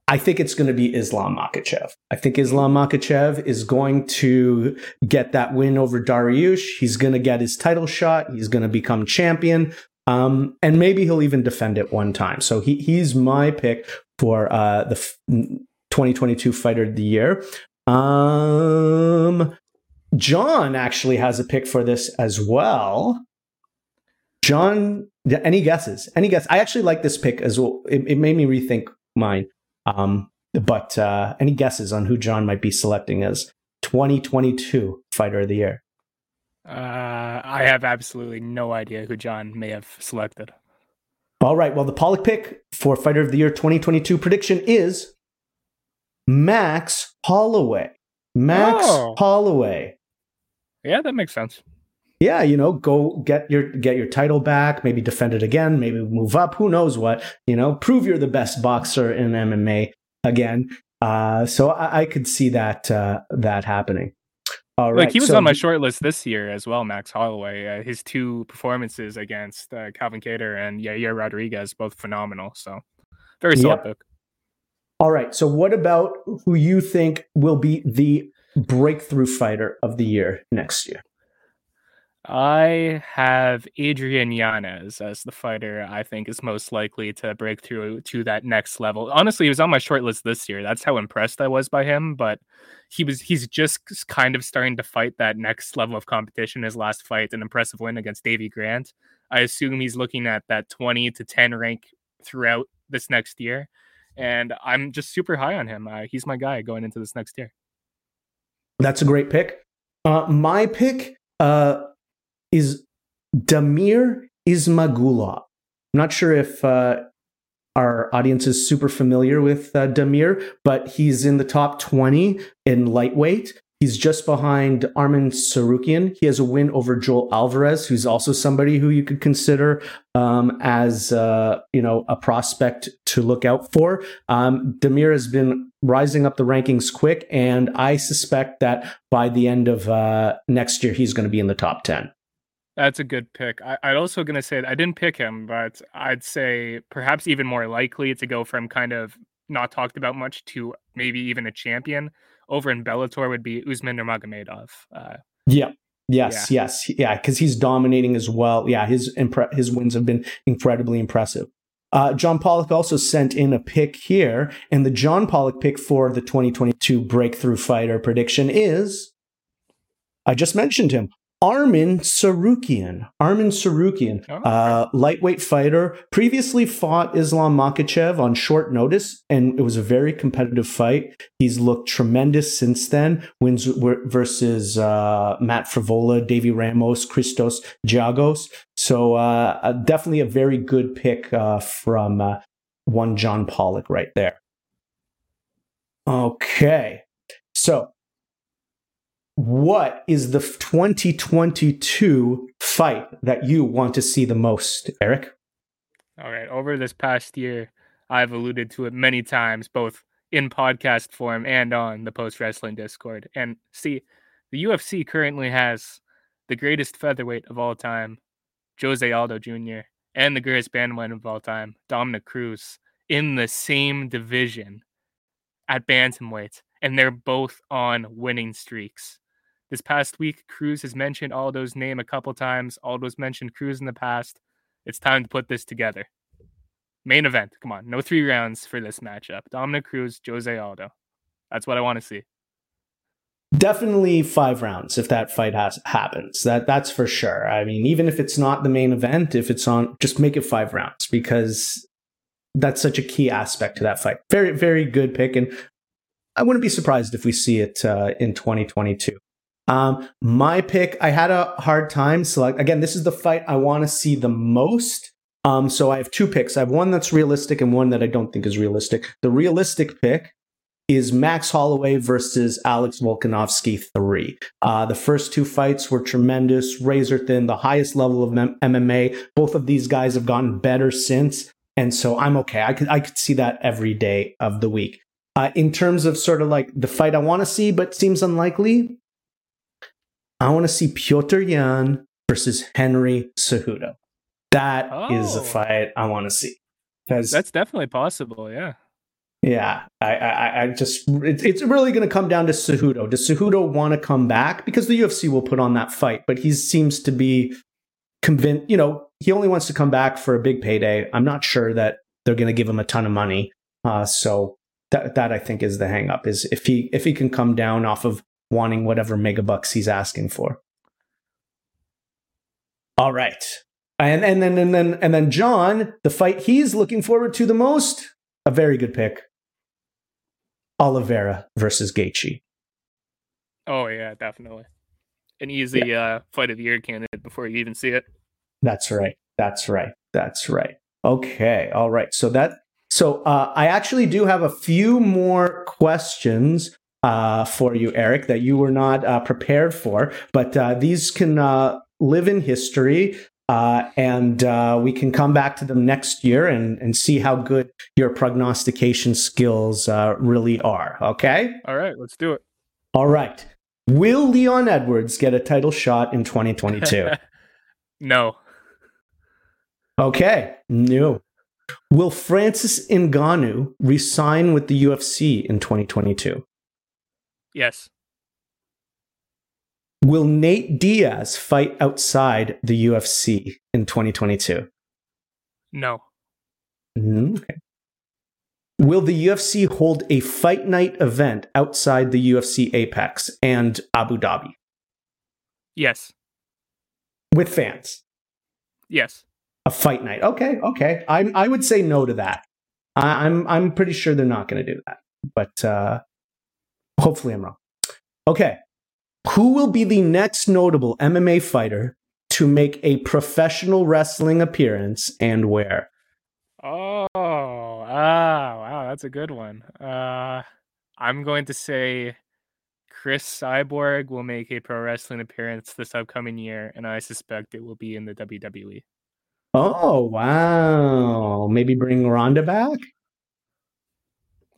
I think it's going to be Islam Makhachev. I think Islam Makhachev is going to get that win over Dariush. He's going to get his title shot. He's going to become champion. Um, and maybe he'll even defend it one time. So he, he's my pick for uh, the f- 2022 Fighter of the Year. Um, John actually has a pick for this as well. John, any guesses? Any guess? I actually like this pick as well. It, it made me rethink mine. Um, but uh, any guesses on who John might be selecting as 2022 Fighter of the Year? Uh, I have absolutely no idea who John may have selected. All right. Well, the Pollock pick for Fighter of the Year 2022 prediction is Max Holloway. Max Oh. Holloway. Yeah, that makes sense. Yeah, you know, go get your get your title back, maybe defend it again, maybe move up, who knows what, you know, prove you're the best boxer in MMA again. Uh, so I, I could see that uh, that happening. All right. Like he was so on my short list this year as well, Max Holloway. Uh, his two performances against uh, Calvin Kattar and Yair Rodriguez, both phenomenal. So very solid Yep. All right. So what about who you think will be the breakthrough fighter of the year next year? I have Adrian Yanez as the fighter I think is most likely to break through to that next level. Honestly, he was on my short list this year. That's how impressed I was by him, but he was he's just kind of starting to fight that next level of competition. His last fight, an impressive win against Davy Grant. I assume he's looking at that 20 to 10 rank throughout this next year. And I'm just super high on him. Uh, he's my guy going into this next year. That's a great pick. Uh, my pick uh, is Damir Ismagulov. I'm not sure if uh, our audience is super familiar with uh, Damir, but he's in the top 20 in lightweight. He's just behind Arman Tsarukyan. He has a win over Joel Alvarez, who's also somebody who you could consider um, as uh, you know a prospect to look out for. Um, Damir has been rising up the rankings quick, and I suspect that by the end of uh, next year, he's going to be in the top ten. That's a good pick. I, I'm also going to say I didn't pick him, but I'd say perhaps even more likely to go from kind of not talked about much to maybe even a champion over in Bellator would be Usman Nurmagomedov. Uh, Yeah. Yes, yes, yeah, because he's dominating as well. Yeah, his impre- his wins have been incredibly impressive. Uh, John Pollock also sent in a pick here, and the John Pollock pick for the 2022 Breakthrough Fighter prediction is, I just mentioned him, Arman Tsarukyan. Arman Tsarukyan, Oh, uh, lightweight fighter, previously fought Islam Makhachev on short notice, and it was a very competitive fight. He's looked tremendous since then. Wins versus uh, Matt Frevola, Davy Ramos, Christos Giagos. So uh, uh, definitely a very good pick uh, from uh, one John Pollock right there. Okay, so what is the 2022 fight that you want to see the most, Eric? All right. Over this past year, I've alluded to it many times, both in podcast form and on the post wrestling Discord. And see, the UFC currently has the greatest featherweight of all time, Jose Aldo Jr., and the greatest bandman of all time, Dominick Cruz, in the same division at bantamweight, and they're both on winning streaks. This past week, Cruz has mentioned Aldo's name a couple times. Aldo's mentioned Cruz in the past. It's time to put this together. Main event. Come on. No three rounds for this matchup. Dominick Cruz, Jose Aldo. That's what I want to see. Definitely five rounds if that fight has happens. That that's for sure. I mean, even if it's not the main event, if it's on, just make it five rounds because that's such a key aspect to that fight. Very very good pick, and I wouldn't be surprised if we see it uh, in 2022. Um, my pick, I had a hard time select. Again, this is the fight I want to see the most. Um, so I have two picks. I have one that's realistic and one that I don't think is realistic. The realistic pick is Max Holloway versus Alex Volkanovski 3. Uh, the first two fights were tremendous, razor thin, the highest level of M- MMA. Both of these guys have gotten better since. And so I'm okay. I could, I could see that every day of the week. Uh, in terms of sort of like the fight I want to see, but seems unlikely, I want to see Petr Yan versus Henry Cejudo. That oh. is a oh. fight I want to see. Because that's definitely possible. Yeah. Yeah, I, I, I just it's, it's really going to come down to Cejudo. Does Cejudo want to come back because the UFC will put on that fight, but he seems to be convinced. You know, he only wants to come back for a big payday. I'm not sure that they're going to give him a ton of money. Uh, so that that I think is the hangup is if he if he can come down off of wanting whatever megabucks he's asking for. All right. And and then and then and then John, the fight he's looking forward to the most, a very good pick. Oliveira versus Gaethje. Oh yeah, definitely. An easy yeah. uh, fight of the year candidate before you even see it. That's right. That's right. That's right. Okay. All right. So that so uh, I actually do have a few more questions uh, for you, Eric, that you were not uh, prepared for, but uh, these can uh, live in history. Uh, and uh, we can come back to them next year and, and see how good your prognostication skills uh, really are. Okay? All right, let's do it. All right. Will Leon Edwards get a title shot in 2022? no. Okay. No. Will Francis Ngannou resign with the UFC in 2022? Yes. Will Nate Diaz fight outside the UFC in 2022? No. Mm, okay. Will the UFC hold a fight night event outside the UFC Apex and Abu Dhabi? Yes. With fans? Yes. A fight night. Okay, okay. I I would say no to that. I, am I'm, I'm pretty sure they're not going to do that, but uh, hopefully I'm wrong. Okay. Who will be the next notable MMA fighter to make a professional wrestling appearance and where? Oh, ah, wow, that's a good one. Uh, I'm going to say Cris Cyborg will make a pro wrestling appearance this upcoming year, and I suspect it will be in the WWE. Oh, wow. Maybe bring Ronda back?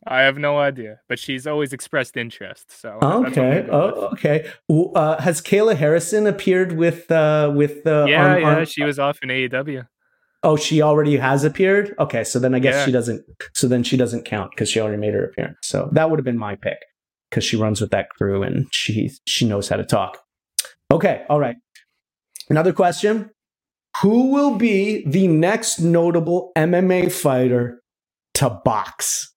I have no idea, but she's always expressed interest. So okay, oh, okay. Uh, has Kayla Harrison appeared with uh, with uh, yeah, on, yeah? On, she was off in AEW. Oh, she already has appeared. Okay, so then I guess yeah. she doesn't. So then she doesn't count because she already made her appearance. So that would have been my pick because she runs with that crew and she she knows how to talk. Okay, all right. Another question: Who will be the next notable MMA fighter to box?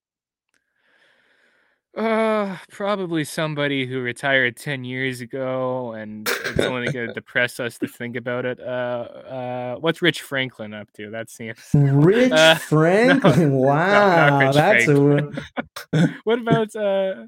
Uh, probably somebody who retired 10 years ago and it's only going to depress us to think about it. Uh, uh, what's Rich Franklin up to? That seems. Rich uh, Franklin? No, wow. No, that's Franklin. a. what about, uh,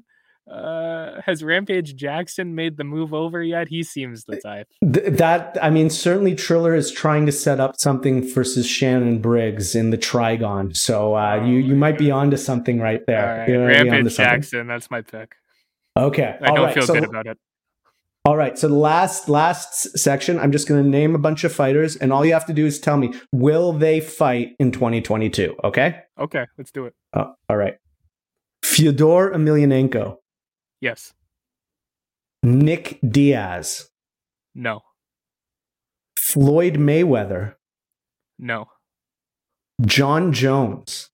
uh, has Rampage Jackson made the move over yet? He seems the type. Th- that I mean, certainly Triller is trying to set up something versus Shannon Briggs in the Trigon. So uh, oh, you you might be onto something right there. Right. Rampage Jackson, that's my pick. Okay, I don't right. feel so, good about it. All right. So the last last section, I'm just going to name a bunch of fighters, and all you have to do is tell me will they fight in 2022? Okay. Okay, let's do it. Oh, all right. Fyodor Emelianenko, Yes. Nick Diaz, No. Floyd Mayweather, No. Jon Jones,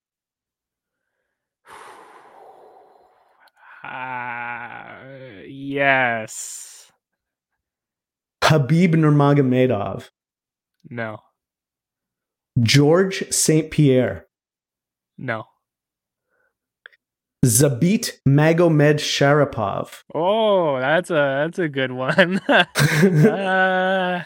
Uh, yes. Khabib Nurmagomedov, No. George St. Pierre, No. Zabit Magomedsharipov, Oh, that's a that's a good one. uh,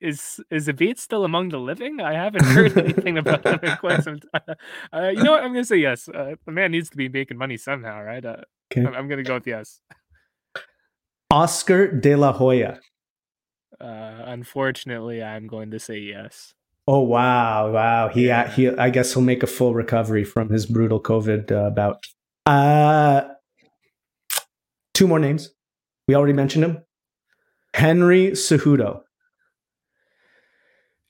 is is beat still among the living? I haven't heard anything about him in quite some time. Uh, you know what? I'm gonna say yes. Uh, the man needs to be making money somehow, right? Uh, Okay. I'm, I'm gonna go with yes. Oscar De La Hoya. Uh, unfortunately, I'm going to say yes. Oh wow, wow! He, Yeah. he, I guess he'll make a full recovery from his brutal COVID uh, bout. Uh, two more names. We already mentioned him. Henry Cejudo.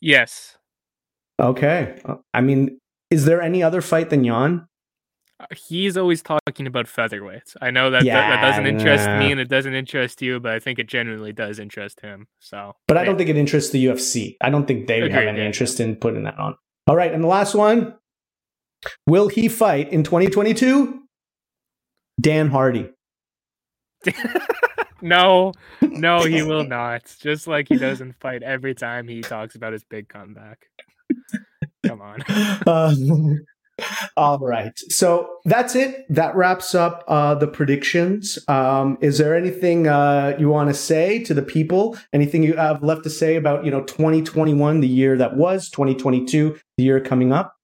Yes. Okay, Uh, I mean, is there any other fight than Yan? Uh, He's always talking about featherweights. I know that that, that doesn't interest nah. me and it doesn't interest you, but I think it genuinely does interest him. So, But I don't think it interests the UFC. I don't think they would have any yeah, interest in putting that on. All right, and the last one. Will he fight in 2022? Dan Hardy. no, no, he will not. Just like he doesn't fight every time he talks about his big comeback. Come on. Uh, all right. So that's it. That wraps up uh, the predictions. Um, is there anything uh, you want to say to the people? Anything you have left to say about you know 2021, the year that was, 2022, the year coming up?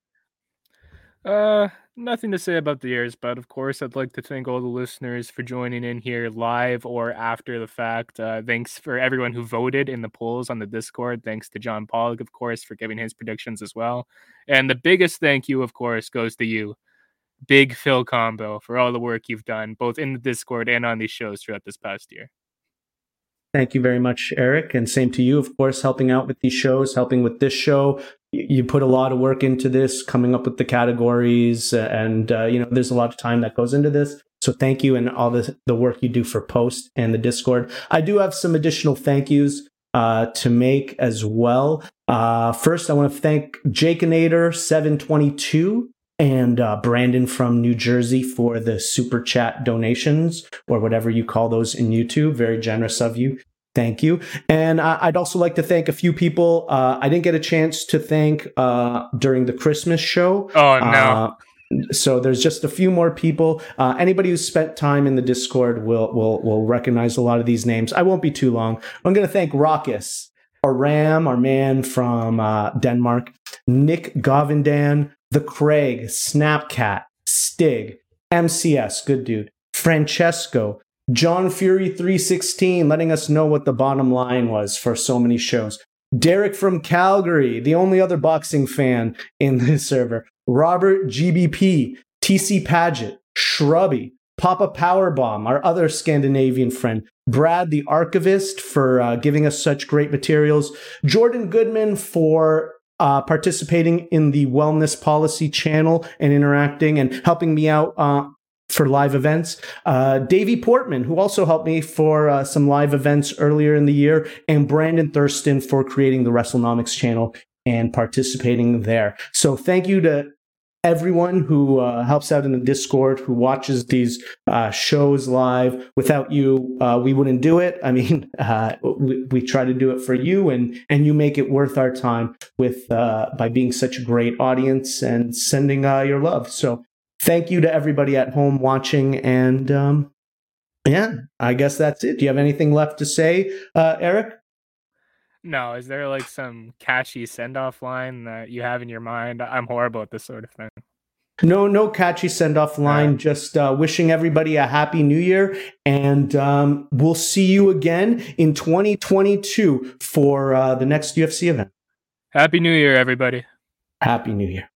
Uh, nothing to say about the years, but of course, I'd like to thank all the listeners for joining in here live or after the fact. Uh, thanks for everyone who voted in the polls on the Discord. Thanks to John Pollock, of course, for giving his predictions as well. And the biggest thank you, of course, goes to you, Big Phil Combo, for all the work you've done, both in the Discord and on these shows throughout this past year. Thank you very much, Eric, and same to you, of course, helping out with these shows, helping with this show. You put a lot of work into this, coming up with the categories, and uh, you know, there's a lot of time that goes into this. So thank you, and all the the work you do for Post and the Discord. I do have some additional thank yous uh, to make as well. Uh, first, I want to thank twenty two and uh, Brandon from New Jersey for the super chat donations or whatever you call those in YouTube. Very generous of you. Thank you. And I'd also like to thank a few people uh, I didn't get a chance to thank uh, during the Christmas show. Oh, no. Uh, so there's just a few more people. Uh, anybody who's spent time in the Discord will will will recognize a lot of these names. I won't be too long. I'm going to thank Raucus, Aram, our man from uh, Denmark, Nick Govindan, the Craig, Snapcat, Stig, MCS, good dude, Francesco, John Fury 316, letting us know what the bottom line was for so many shows. Derek from Calgary, the only other boxing fan in this server. Robert GBP, TC Paget, Shrubby, Papa Powerbomb, our other Scandinavian friend. Brad, the archivist, for uh, giving us such great materials. Jordan Goodman for uh, participating in the wellness policy channel and interacting and helping me out uh, for live events. Uh, Davey Portman, who also helped me for uh, some live events earlier in the year, and Brandon Thurston for creating the WrestleNomics channel and participating there. So thank you to everyone who uh, helps out in the Discord, who watches these uh, shows live. Without you, uh, we wouldn't do it. I mean, uh, we, we try to do it for you, and and you make it worth our time with uh, by being such a great audience and sending uh, your love. So thank you to everybody at home watching, and um, yeah, I guess that's it. Do you have anything left to say, uh, Eric? No, is there like some catchy send off line that you have in your mind? I'm horrible at this sort of thing. No, no catchy send off line. Just uh, wishing everybody a happy new year. And um, we'll see you again in 2022 for uh, the next UFC event. Happy New Year, everybody. Happy New Year.